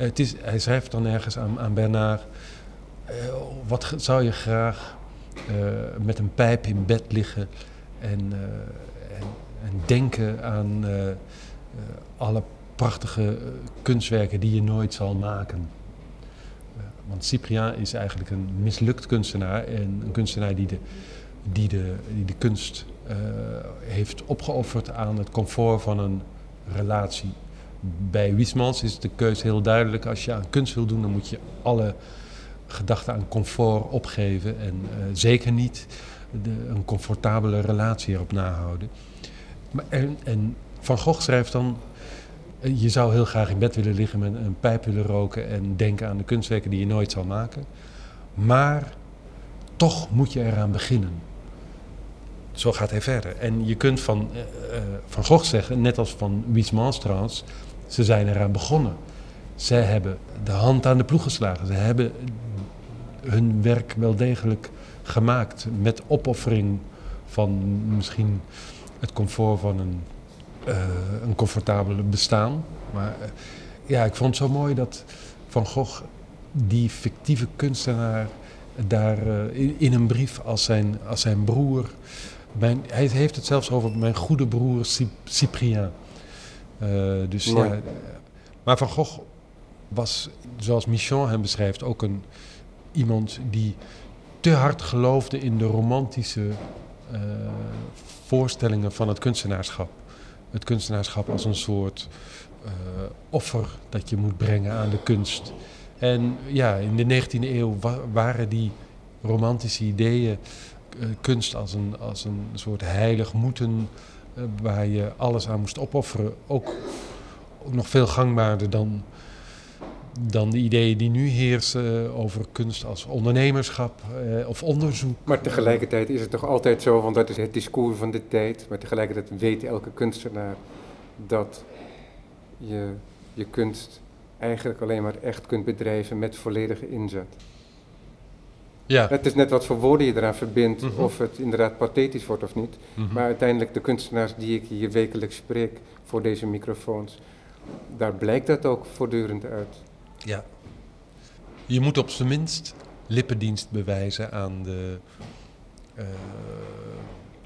Uh, het is, hij schrijft dan ergens aan, aan Bernard: Wat zou je graag met een pijp in bed liggen en, en, en, denken aan alle prachtige kunstwerken die je nooit zal maken? Want Cyprien is eigenlijk een mislukt kunstenaar en een kunstenaar die de, die de, die de kunst heeft opgeofferd aan het comfort van een relatie. Bij Wiesmans is de keuze heel duidelijk. Als je aan kunst wil doen, dan moet je alle gedachten aan comfort opgeven. En uh, zeker niet de, een comfortabele relatie erop nahouden. Maar en, en Van Gogh schrijft dan je zou heel graag in bed willen liggen met een pijp willen roken en denken aan de kunstwerken die je nooit zal maken. Maar toch moet je eraan beginnen. Zo gaat hij verder. En je kunt van, uh, van Gogh zeggen, net als van Huysmans trouwens, ze zijn eraan begonnen. Ze hebben de hand aan de ploeg geslagen. Ze hebben hun werk wel degelijk gemaakt met opoffering van misschien het comfort van een uh, een comfortabele bestaan. Maar uh, ja, ik vond het zo mooi dat Van Gogh die fictieve kunstenaar daar uh, in, een brief als zijn, als zijn broer. Hij heeft het zelfs over mijn goede broer Cyprien. Dus ja, maar Van Gogh was, zoals Michon hem beschrijft, ook een, iemand die te hard geloofde in de romantische voorstellingen van het kunstenaarschap het kunstenaarschap als een soort uh, offer dat je moet brengen aan de kunst. En ja, in de 19e eeuw wa waren die romantische ideeën, uh, kunst als een, als een soort heilig moeten, waar je alles aan moest opofferen, ook, ook nog veel gangbaarder dan dan de ideeën die nu heersen over kunst als ondernemerschap eh, of onderzoek. Maar tegelijkertijd is het toch altijd zo, want dat is het discours van de tijd, maar tegelijkertijd weet elke kunstenaar dat je je kunst eigenlijk alleen maar echt kunt bedrijven met volledige inzet. Ja. Het is net wat voor woorden je eraan verbindt, mm -hmm. of het inderdaad pathetisch wordt of niet. Mm -hmm. Maar uiteindelijk de kunstenaars die ik hier wekelijks spreek voor deze microfoons, daar blijkt dat ook voortdurend uit. Ja. Je moet op zijn minst lippendienst bewijzen aan, de, uh,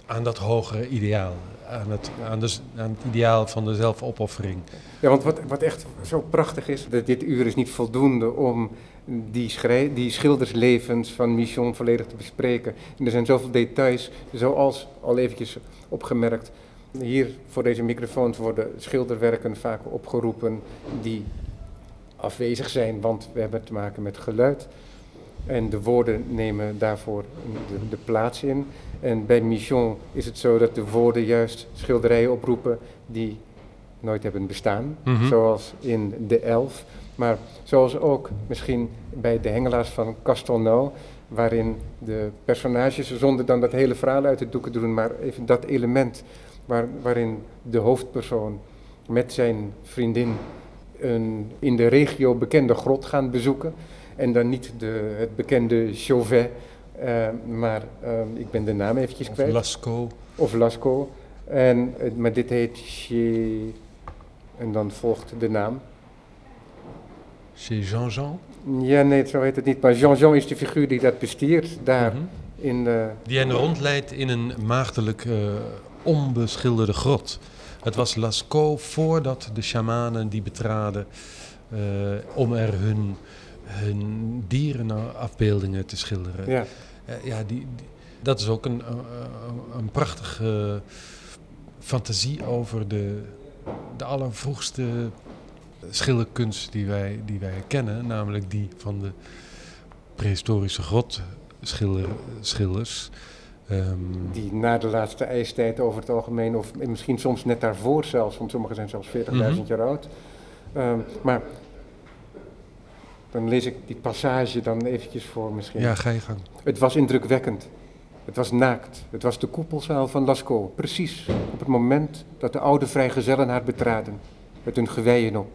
aan dat hogere ideaal. Aan het, aan, de, aan het ideaal van de zelfopoffering. Ja, want wat, wat echt zo prachtig is, dat dit uur is niet voldoende om die, die schilderslevens van Michon volledig te bespreken. En er zijn zoveel details, zoals al eventjes opgemerkt, hier voor deze microfoons worden schilderwerken vaak opgeroepen die afwezig zijn, want we hebben te maken met geluid. En de woorden nemen daarvoor de, de, plaats in. En bij Michon is het zo dat de woorden juist schilderijen oproepen die nooit hebben bestaan. Mm -hmm. Zoals in De Elf. Maar zoals ook misschien bij de hengelaars van Castelnau. Waarin de personages, zonder dan dat hele verhaal uit het doeken te doen, maar even dat element waar, waarin de hoofdpersoon met zijn vriendin een in de regio bekende grot gaan bezoeken. En dan niet de, het bekende Chauvet, uh, maar uh, ik ben de naam eventjes kwijt. Of Lascaux. Of Lascaux. En, maar dit heet. En dan volgt de naam. Chez Jean-Jean? Ja, nee, zo heet het niet. Maar Jean-Jean is de figuur die dat bestiert daar. Mm -hmm. in, uh, die hen rondleidt in een maagdelijk onbeschilderde grot. Het was Lascaux voordat de shamanen die betraden uh, om er hun, hun dierenafbeeldingen te schilderen. Ja, uh, ja die, die, dat is ook een, een prachtige fantasie over de, de allervroegste schilderkunst die wij, die wij kennen, namelijk die van de prehistorische grotschilders. Ehm, die na de laatste ijstijd over het algemeen, of misschien soms net daarvoor zelfs, want sommige zijn zelfs 40.000 jaar oud. Ehm, maar dan lees ik die passage dan eventjes voor misschien. ja, ga je gang. Het was indrukwekkend. Het was naakt. Het was de koepelzaal van Lascaux. Precies op het moment dat de oude vrijgezellen haar betraden. Met hun geweien op.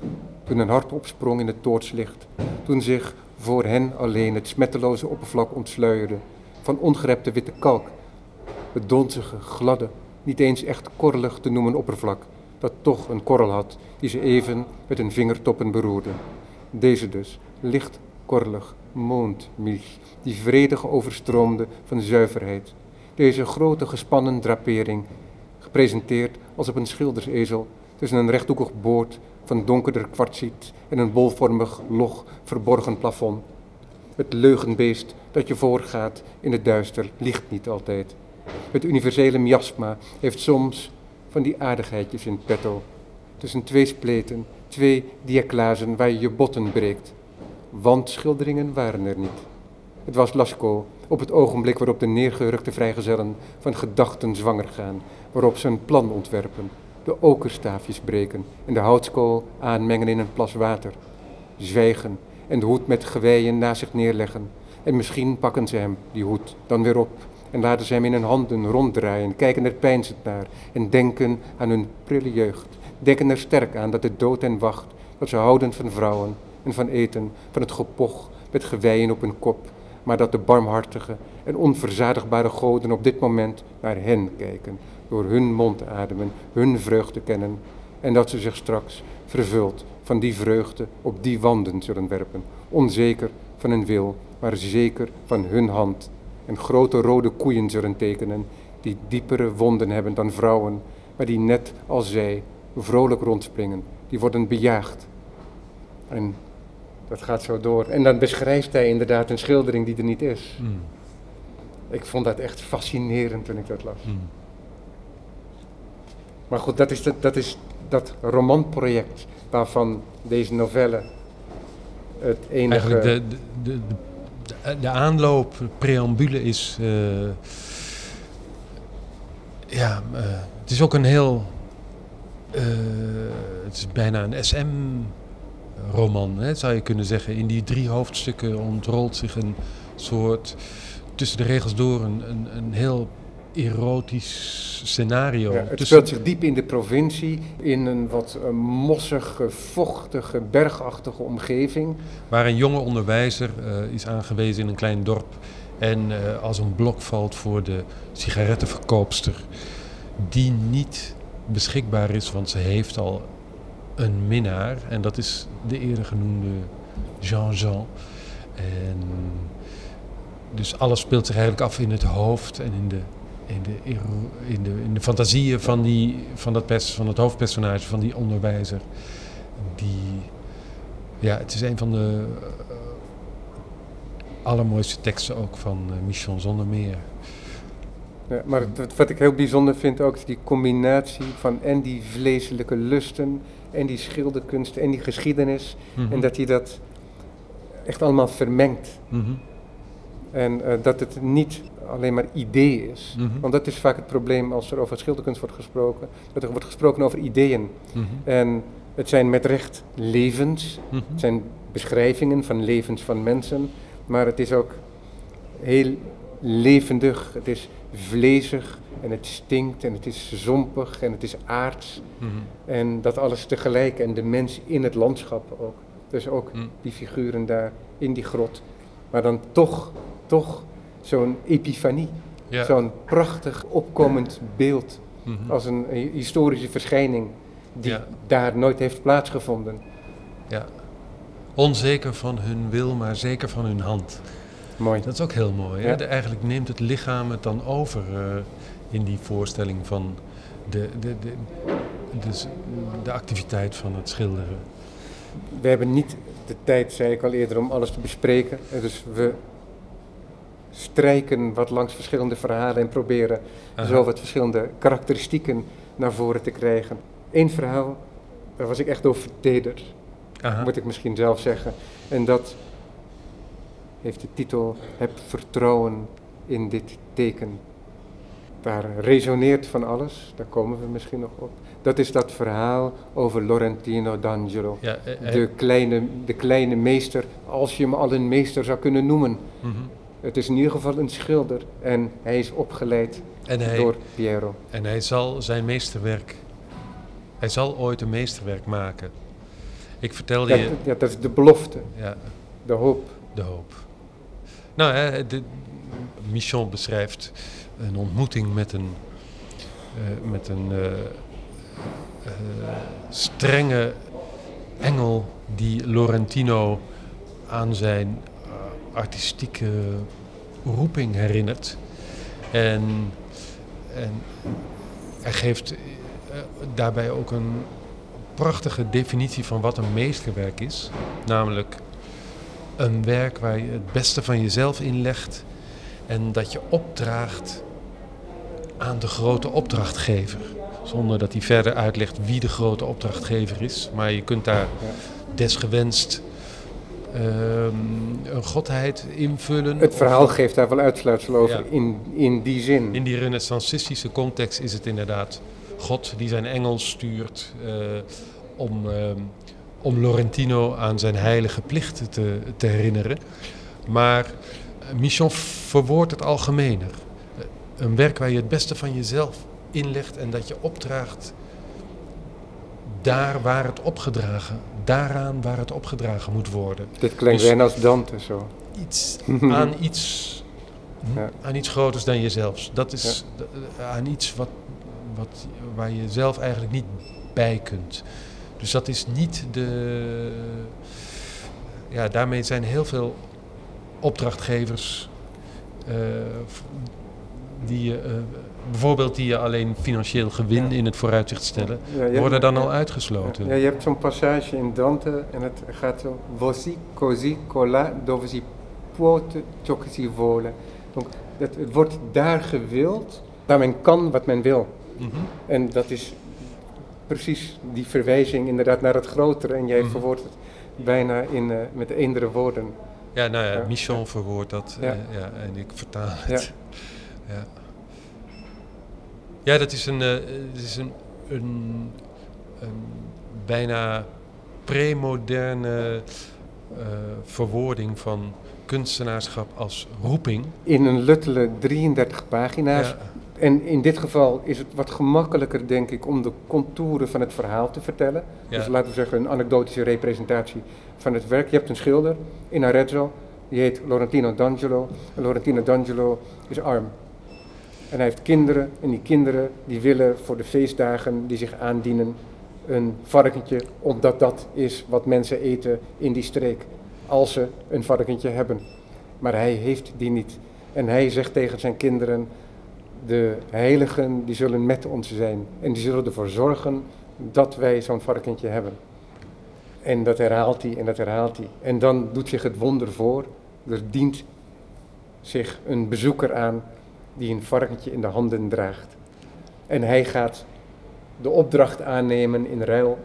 Toen een hart opsprong in het toortslicht. Toen zich voor hen alleen het smetteloze oppervlak ontsluierde. Van ongerepte witte kalk. Het donzige, gladde, niet eens echt korrelig te noemen oppervlak. Dat toch een korrel had, die ze even met hun vingertoppen beroerde. Deze dus, licht korrelig, mondmilch, die vredig overstroomde van zuiverheid. Deze grote gespannen drapering, gepresenteerd als op een schildersezel tussen een rechthoekig boord van donkerder kwartsiet en een bolvormig, log, verborgen plafond. Het leugenbeest dat je voorgaat in het duister ligt niet altijd. Het universele miasma heeft soms van die aardigheidjes in petto. Tussen twee spleten, twee diaklazen waar je je botten breekt. Wandschilderingen waren er niet. Het was Lascaux op het ogenblik waarop de neergehurkte vrijgezellen van gedachten zwanger gaan, waarop ze een plan ontwerpen, de okerstaafjes breken en de houtskool aanmengen in een plas water. Zwijgen en de hoed met geweien naast zich neerleggen. En misschien pakken ze hem, die hoed, dan weer op en laten ze hem in hun handen ronddraaien, kijken er peinzend naar en denken aan hun prille jeugd. Denken er sterk aan dat de dood hen wacht, dat ze houden van vrouwen en van eten, van het gepoch met geweien op hun kop, maar dat de barmhartige en onverzadigbare goden op dit moment naar hen kijken, door hun mond ademen, hun vreugde kennen, en dat ze zich straks vervuld van die vreugde op die wanden zullen werpen, onzeker van hun wil, maar zeker van hun hand, en grote rode koeien zullen tekenen, die diepere wonden hebben dan vrouwen, maar die net als zij vrolijk rondspringen, die worden bejaagd. En dat gaat zo door. En dan beschrijft hij inderdaad een schildering die er niet is. Mm. Ik vond dat echt fascinerend toen ik dat las. Mm. Maar goed, dat is dat, dat, is dat romanproject waarvan deze novelle het enige... Eigenlijk de, de, de, de, aanloop, preambule is. eh, ja, eh, het is ook een heel. eh, het is bijna een SM-roman, zou je kunnen zeggen. In die drie hoofdstukken ontrolt zich een soort. tussen de regels door een, een, een heel erotisch scenario. Ja, het Tussen- speelt zich diep in de provincie, in een wat eh, mossige, vochtige, bergachtige omgeving. Waar een jonge onderwijzer eh, is aangewezen in een klein dorp en eh, als een blok valt voor de sigarettenverkoopster, die niet beschikbaar is, want ze heeft al een minnaar en dat is de eerder genoemde Jean-Jean. En dus alles speelt zich eigenlijk af in het hoofd en in de, in de, in de, in de fantasieën van, die, van, dat pers, van het hoofdpersonage, van die onderwijzer. Die ja, het is een van de eh, allermooiste teksten ook van eh, Michel Zondermeer. Ja, maar het- wat ik heel bijzonder vind ook, is die combinatie van en die vleeselijke lusten, en die schilderkunst, en die geschiedenis. Mhm. En dat hij dat echt allemaal vermengt. Mhm. En eh, dat het niet alleen maar idee is. Mhm. Want dat is vaak het probleem als er over schilderkunst wordt gesproken. Dat er wordt gesproken over ideeën. Mhm. En het zijn met recht levens. Mhm. Het zijn beschrijvingen van levens van mensen. Maar het is ook heel levendig. Het is vlezig en het stinkt en het is zompig en het is aards. En dat alles tegelijk en de mens in het landschap ook. Dus ook die figuren daar in die grot. Maar dan toch, toch zo'n epifanie. Ja. Zo'n prachtig opkomend beeld Mhm. als een hi- historische verschijning die Ja. daar nooit heeft plaatsgevonden. ja. Onzeker van hun wil, maar zeker van hun hand. Mooi. Dat is ook heel mooi. Hè? Ja. De- eigenlijk neemt het lichaam het dan over eh, in die voorstelling van de, de, de, dus de activiteit van het schilderen. We hebben niet de tijd, zei ik al eerder, om alles te bespreken. Dus we strijken wat langs verschillende verhalen en proberen Aha. zo wat verschillende karakteristieken naar voren te krijgen. Eén verhaal, daar was ik echt door vertederd, moet ik misschien zelf zeggen. En dat heeft de titel Heb vertrouwen in dit teken. daar resoneert van alles, daar komen we misschien nog op. Dat is dat verhaal over Laurentino d'Angelo. Ja, eh, hij- De kleine, de kleine meester, als je hem al een meester zou kunnen noemen. Mhm. Het is in ieder geval een schilder en hij is opgeleid hij, door Piero. en hij zal zijn meesterwerk, hij zal ooit een meesterwerk maken. Ik vertelde je, ja, dat is de belofte, ja, de hoop. de hoop. Nou, hè, de, Michon beschrijft een ontmoeting met een, eh, met een eh, strenge engel die Laurentino aan zijn artistieke roeping herinnert. En, en hij geeft eh, daarbij ook een prachtige definitie van wat een meesterwerk is. Namelijk een werk waar je het beste van jezelf inlegt en dat je opdraagt aan de grote opdrachtgever. Zonder dat hij verder uitlegt wie de grote opdrachtgever is. Maar je kunt daar desgewenst een godheid invullen. Het verhaal geeft daar wel uitsluitsel over Ja. in, in die zin. In die renaissancistische context is het inderdaad God die zijn engel stuurt eh, om, ehm, om Laurentino aan zijn heilige plichten te, te herinneren. Maar eh, Michon verwoordt het algemener. Eh, een werk waar je het beste van jezelf inlegt en dat je opdraagt daar waar het opgedragen, daaraan waar het opgedragen moet worden. Dit klinkt Dus- bijna als Dante zo. Iets <laughs> aan iets, Ja. aan iets groters dan jezelf. Dat is eh, aan iets wat, wat, waar je zelf eigenlijk niet bij kunt. Dus dat is niet de. Ja, daarmee zijn heel veel opdrachtgevers. eh, die je, eh, bijvoorbeeld die je alleen financieel gewin Ja. in het vooruitzicht stellen, Ja, worden dan al uitgesloten. Ja, je hebt zo'n passage in Dante en het gaat zo... Vosi, così, colà, dove si può ciò che si vuole. Donc, het, het wordt daar gewild, daar men kan wat men wil. Mhm. En dat is precies die verwijzing inderdaad naar het grotere. En jij Mhm. verwoordt het bijna in, eh, met eendere woorden. Ja, nou ja. Michon verwoordt dat Ja. eh, ja, en ik vertaal het. Ja, <laughs> ja. Dat is een, eh, is een, een, een bijna premoderne eh verwoording van kunstenaarschap als roeping. In een luttele 33 pagina's. Ja, En in dit geval is het wat gemakkelijker, denk ik, om de contouren van het verhaal te vertellen. Ja. Dus laten we zeggen een anekdotische representatie van het werk. Je hebt een schilder in Arezzo, die heet Laurentino d'Angelo. En Laurentino d'Angelo is arm. En hij heeft kinderen en die kinderen die willen voor de feestdagen die zich aandienen een varkentje, omdat dat is wat mensen eten in die streek. Als ze een varkentje hebben. Maar hij heeft die niet. En hij zegt tegen zijn kinderen, de heiligen die zullen met ons zijn. En die zullen ervoor zorgen dat wij zo'n varkentje hebben. En dat herhaalt hij en dat herhaalt hij. En dan doet zich het wonder voor. Er dient zich een bezoeker aan die een varkentje in de handen draagt. En hij gaat de opdracht aannemen in ruil.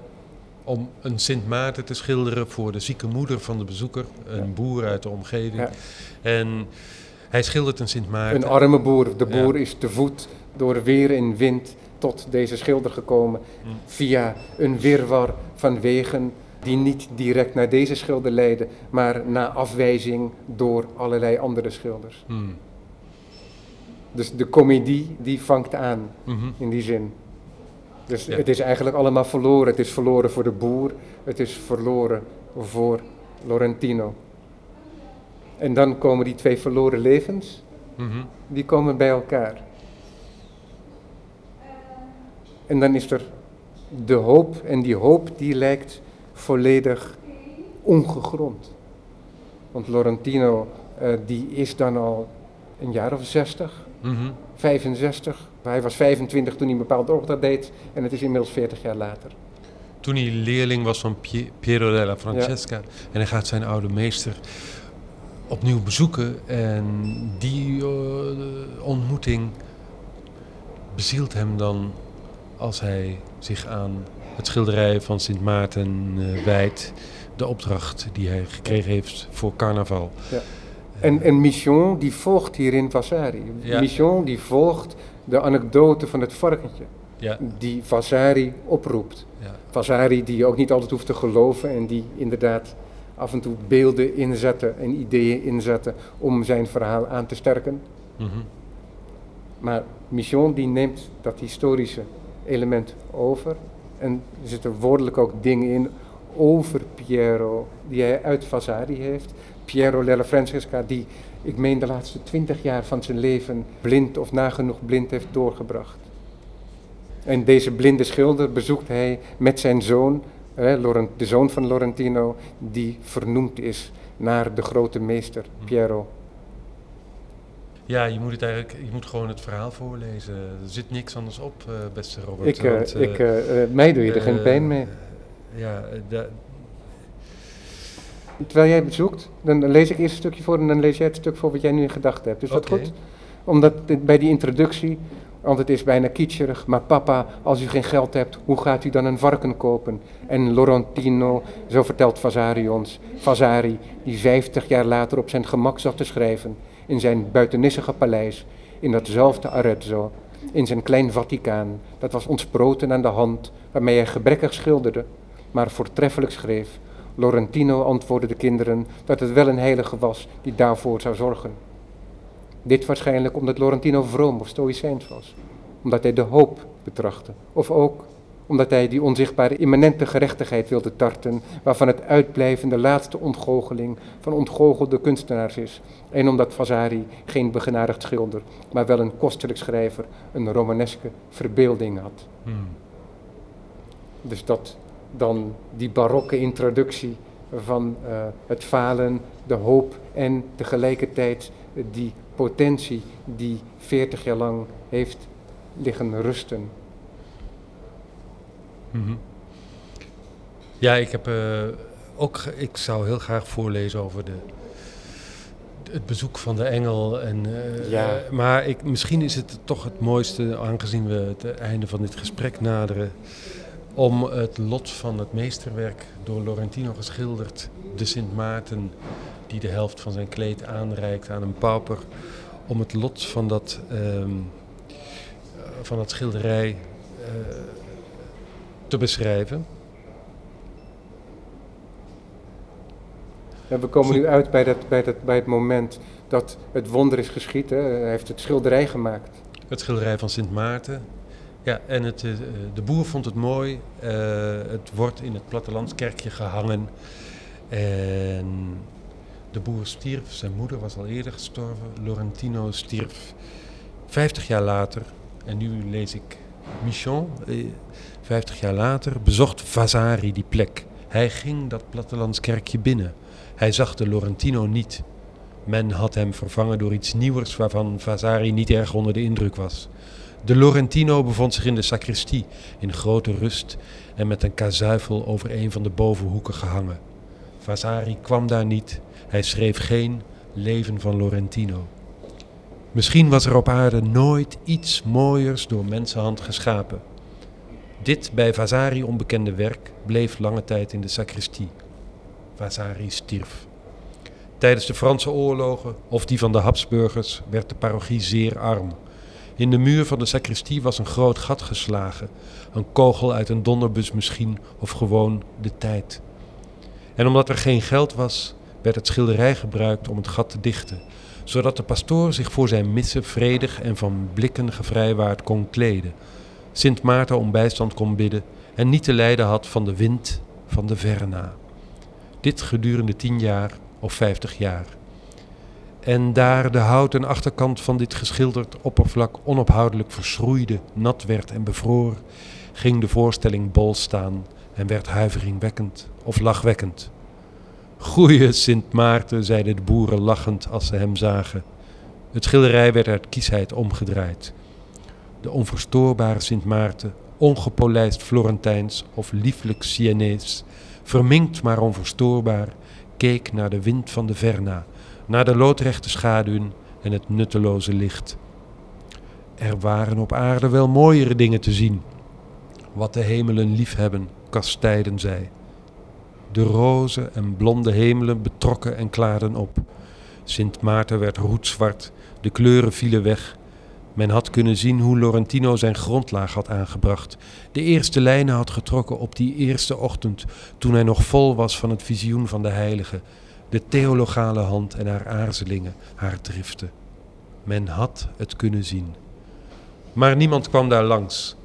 om een Sint Maarten te schilderen voor de zieke moeder van de bezoeker, een Ja. boer uit de omgeving. Ja. En hij schildert een Sint Maarten. Een arme boer. De Ja. boer is te voet door weer en wind tot deze schilder gekomen. Mm. Via een wirwar van wegen die niet direct naar deze schilder leiden, maar na afwijzing door allerlei andere schilders. Hmm. Dus de komedie die vangt aan Mhm. in die zin. Dus Ja. het is eigenlijk allemaal verloren. Het is verloren voor de boer, het is verloren voor Laurentino. En dan komen die twee verloren levens, Mhm. die komen bij elkaar. En dan is er de hoop, en die hoop die lijkt volledig ongegrond. Want Laurentino, eh, die is dan al een jaar of 60, Mhm. 65. Hij was 25 toen hij een bepaalde opdracht deed en het is inmiddels 40 jaar later. Toen hij leerling was van Pie- Piero della Francesca en hij gaat zijn oude meester opnieuw bezoeken en die eh, ontmoeting bezielt hem dan als hij zich aan het schilderij van Sint Maarten eh, wijdt, de opdracht die hij gekregen heeft voor carnaval. Ja. En, en Mission die volgt hierin Vasari. Ja. Mission die volgt de anekdote van het varkentje Ja, die Vasari oproept. ja. Vasari die je ook niet altijd hoeft te geloven en die inderdaad af en toe beelden inzette en ideeën inzette om zijn verhaal aan te sterken. Mhm. Maar Michon die neemt dat historische element over en er zitten woordelijk ook dingen in over Piero die hij uit Vasari heeft. Piero della Francesca die, ik meen de laatste twintig jaar van zijn leven blind of nagenoeg blind heeft doorgebracht. En deze blinde schilder bezoekt hij met zijn zoon, de zoon van Laurentino, die vernoemd is naar de grote meester Piero. Ja, je moet het eigenlijk, je moet gewoon het verhaal voorlezen. Er zit niks anders op, eh, beste Robert. Ik, eh, want, eh, ik, eh, mij doe je er geen pijn mee. Ja, Terwijl jij bezoekt, dan lees ik eerst een stukje voor en dan lees jij het stuk voor wat jij nu in gedachten hebt. Is dat goed? Omdat dit- bij die introductie, want het is bijna kitscherig, maar papa, als u geen geld hebt, hoe gaat u dan een varken kopen? En Laurentino, zo vertelt Vasari ons, Vasari, die 50 jaar later op zijn gemak zat te schrijven, in zijn buitennissige paleis, in datzelfde Arezzo, in zijn klein Vaticaan, dat was ontsproten aan de hand, waarmee hij gebrekkig schilderde, maar voortreffelijk schreef. Laurentino antwoordde de kinderen dat het wel een heilige was die daarvoor zou zorgen. Dit waarschijnlijk omdat Laurentino vroom of stoïcijns was, omdat hij de hoop betrachtte, of ook omdat hij die onzichtbare immanente gerechtigheid wilde tarten, waarvan het uitblijven de laatste ontgoocheling van ontgoochelde kunstenaars is, en omdat Vasari geen begenadigd schilder, maar wel een kostelijk schrijver, een romaneske verbeelding had. hmm. Dus dat dan die barokke introductie van eh, het falen, de hoop en tegelijkertijd die potentie die 40 jaar lang heeft liggen rusten. Mhm. Ja, ik heb eh, ook. Ik zou heel graag voorlezen over de, het bezoek van de engel. En, eh, Ja. maar ik, misschien is het toch het mooiste, aangezien we het einde van dit gesprek naderen, om het lot van het meesterwerk door Laurentino geschilderd, de Sint Maarten, die de helft van zijn kleed aanreikt aan een pauper, om het lot van dat, ehm, eh, van dat schilderij eh, te beschrijven. En we komen nu uit bij, dat, bij, dat, bij het moment dat het wonder is geschied. Hè. Hij heeft het schilderij gemaakt. Het schilderij van Sint Maarten. Ja, en het, eh, de boer vond het mooi. Eh, het wordt in het plattelandskerkje gehangen. En de boer stierf. Zijn moeder was al eerder gestorven. Laurentino stierf 50 jaar later. En nu lees ik Michon. eh, 50 jaar later bezocht Vasari die plek. Hij ging dat plattelandskerkje binnen. Hij zag de Laurentino niet. Men had hem vervangen door iets nieuwers waarvan Vasari niet erg onder de indruk was. De Laurentino bevond zich in de sacristie, in grote rust en met een kazuifel over een van de bovenhoeken gehangen. Vasari kwam daar niet, hij schreef geen leven van Laurentino. Misschien was er op aarde nooit iets mooiers door mensenhand geschapen. Dit bij Vasari onbekende werk bleef lange tijd in de sacristie. Vasari stierf. Tijdens de Franse oorlogen of die van de Habsburgers werd de parochie zeer arm. In de muur van de sacristie was een groot gat geslagen, een kogel uit een donderbus misschien of gewoon de tijd. En omdat er geen geld was, werd het schilderij gebruikt om het gat te dichten, zodat de pastoor zich voor zijn missen vredig en van blikken gevrijwaard kon kleden, Sint Maarten om bijstand kon bidden en niet te lijden had van de wind van de verna. Dit gedurende tien jaar of vijftig jaar. En daar de houten achterkant van dit geschilderd oppervlak onophoudelijk verschroeide, nat werd en bevroor, ging de voorstelling bol staan en werd huiveringwekkend of lachwekkend. Goeie Sint Maarten, zeiden de boeren lachend als ze hem zagen. Het schilderij werd uit kiesheid omgedraaid. De onverstoorbare Sint Maarten, ongepolijst Florentijns of lieflijk Sienees, verminkt maar onverstoorbaar, keek naar de wind van de Verna, naar de loodrechte schaduwen en het nutteloze licht. Er waren op aarde wel mooiere dingen te zien. Wat de hemelen liefhebben, kastijden zij. De roze en blonde hemelen betrokken en klaarden op. Sint Maarten werd roetzwart, de kleuren vielen weg. Men had kunnen zien hoe Laurentino zijn grondlaag had aangebracht, de eerste lijnen had getrokken op die eerste ochtend, toen hij nog vol was van het visioen van de heilige, de theologale hand en haar aarzelingen, haar driften. Men had het kunnen zien. Maar niemand kwam daar langs.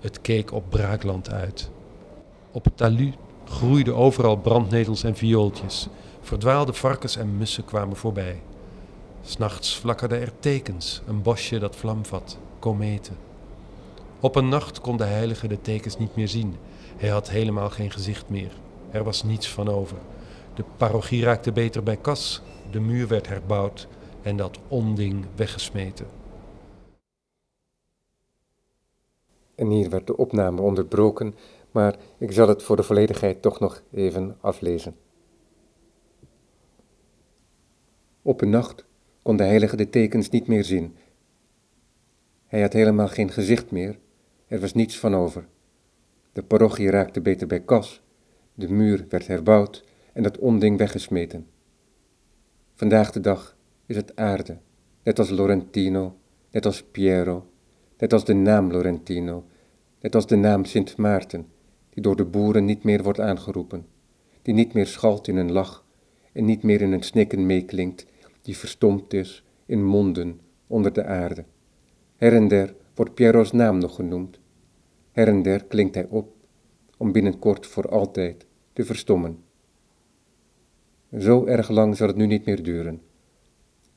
Het keek op braakland uit. Op het talud groeiden overal brandnetels en viooltjes. Verdwaalde varkens en mussen kwamen voorbij. S'nachts flakkerden er tekens, een bosje dat vlamvat, kometen. Op een nacht kon de heilige de tekens niet meer zien. Hij had helemaal geen gezicht meer. Er was niets van over. De parochie raakte beter bij kas, de muur werd herbouwd en dat onding weggesmeten. En hier werd de opname onderbroken, maar ik zal het voor de volledigheid toch nog even aflezen. Op een nacht kon de heilige de tekens niet meer zien. Hij had helemaal geen gezicht meer, er was niets van over. De parochie raakte beter bij kas, de muur werd herbouwd en dat onding weggesmeten. Vandaag de dag is het aarde, net als Lorentino, net als Piero, net als de naam Lorentino, net als de naam Sint Maarten, die door de boeren niet meer wordt aangeroepen, die niet meer schalt in een lach en niet meer in een snikken meeklinkt, die verstomd is in monden onder de aarde. Her en der wordt Piero's naam nog genoemd. Her en der klinkt hij op, om binnenkort voor altijd te verstommen. Zo erg lang zal het nu niet meer duren.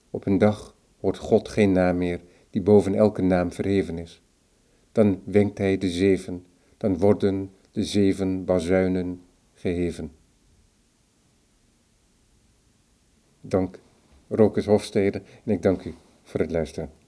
Op een dag hoort God geen naam meer die boven elke naam verheven is. Dan wenkt hij de zeven, dan worden de zeven bazuinen geheven. Dank, Rokus Hofstede, en ik dank u voor het luisteren.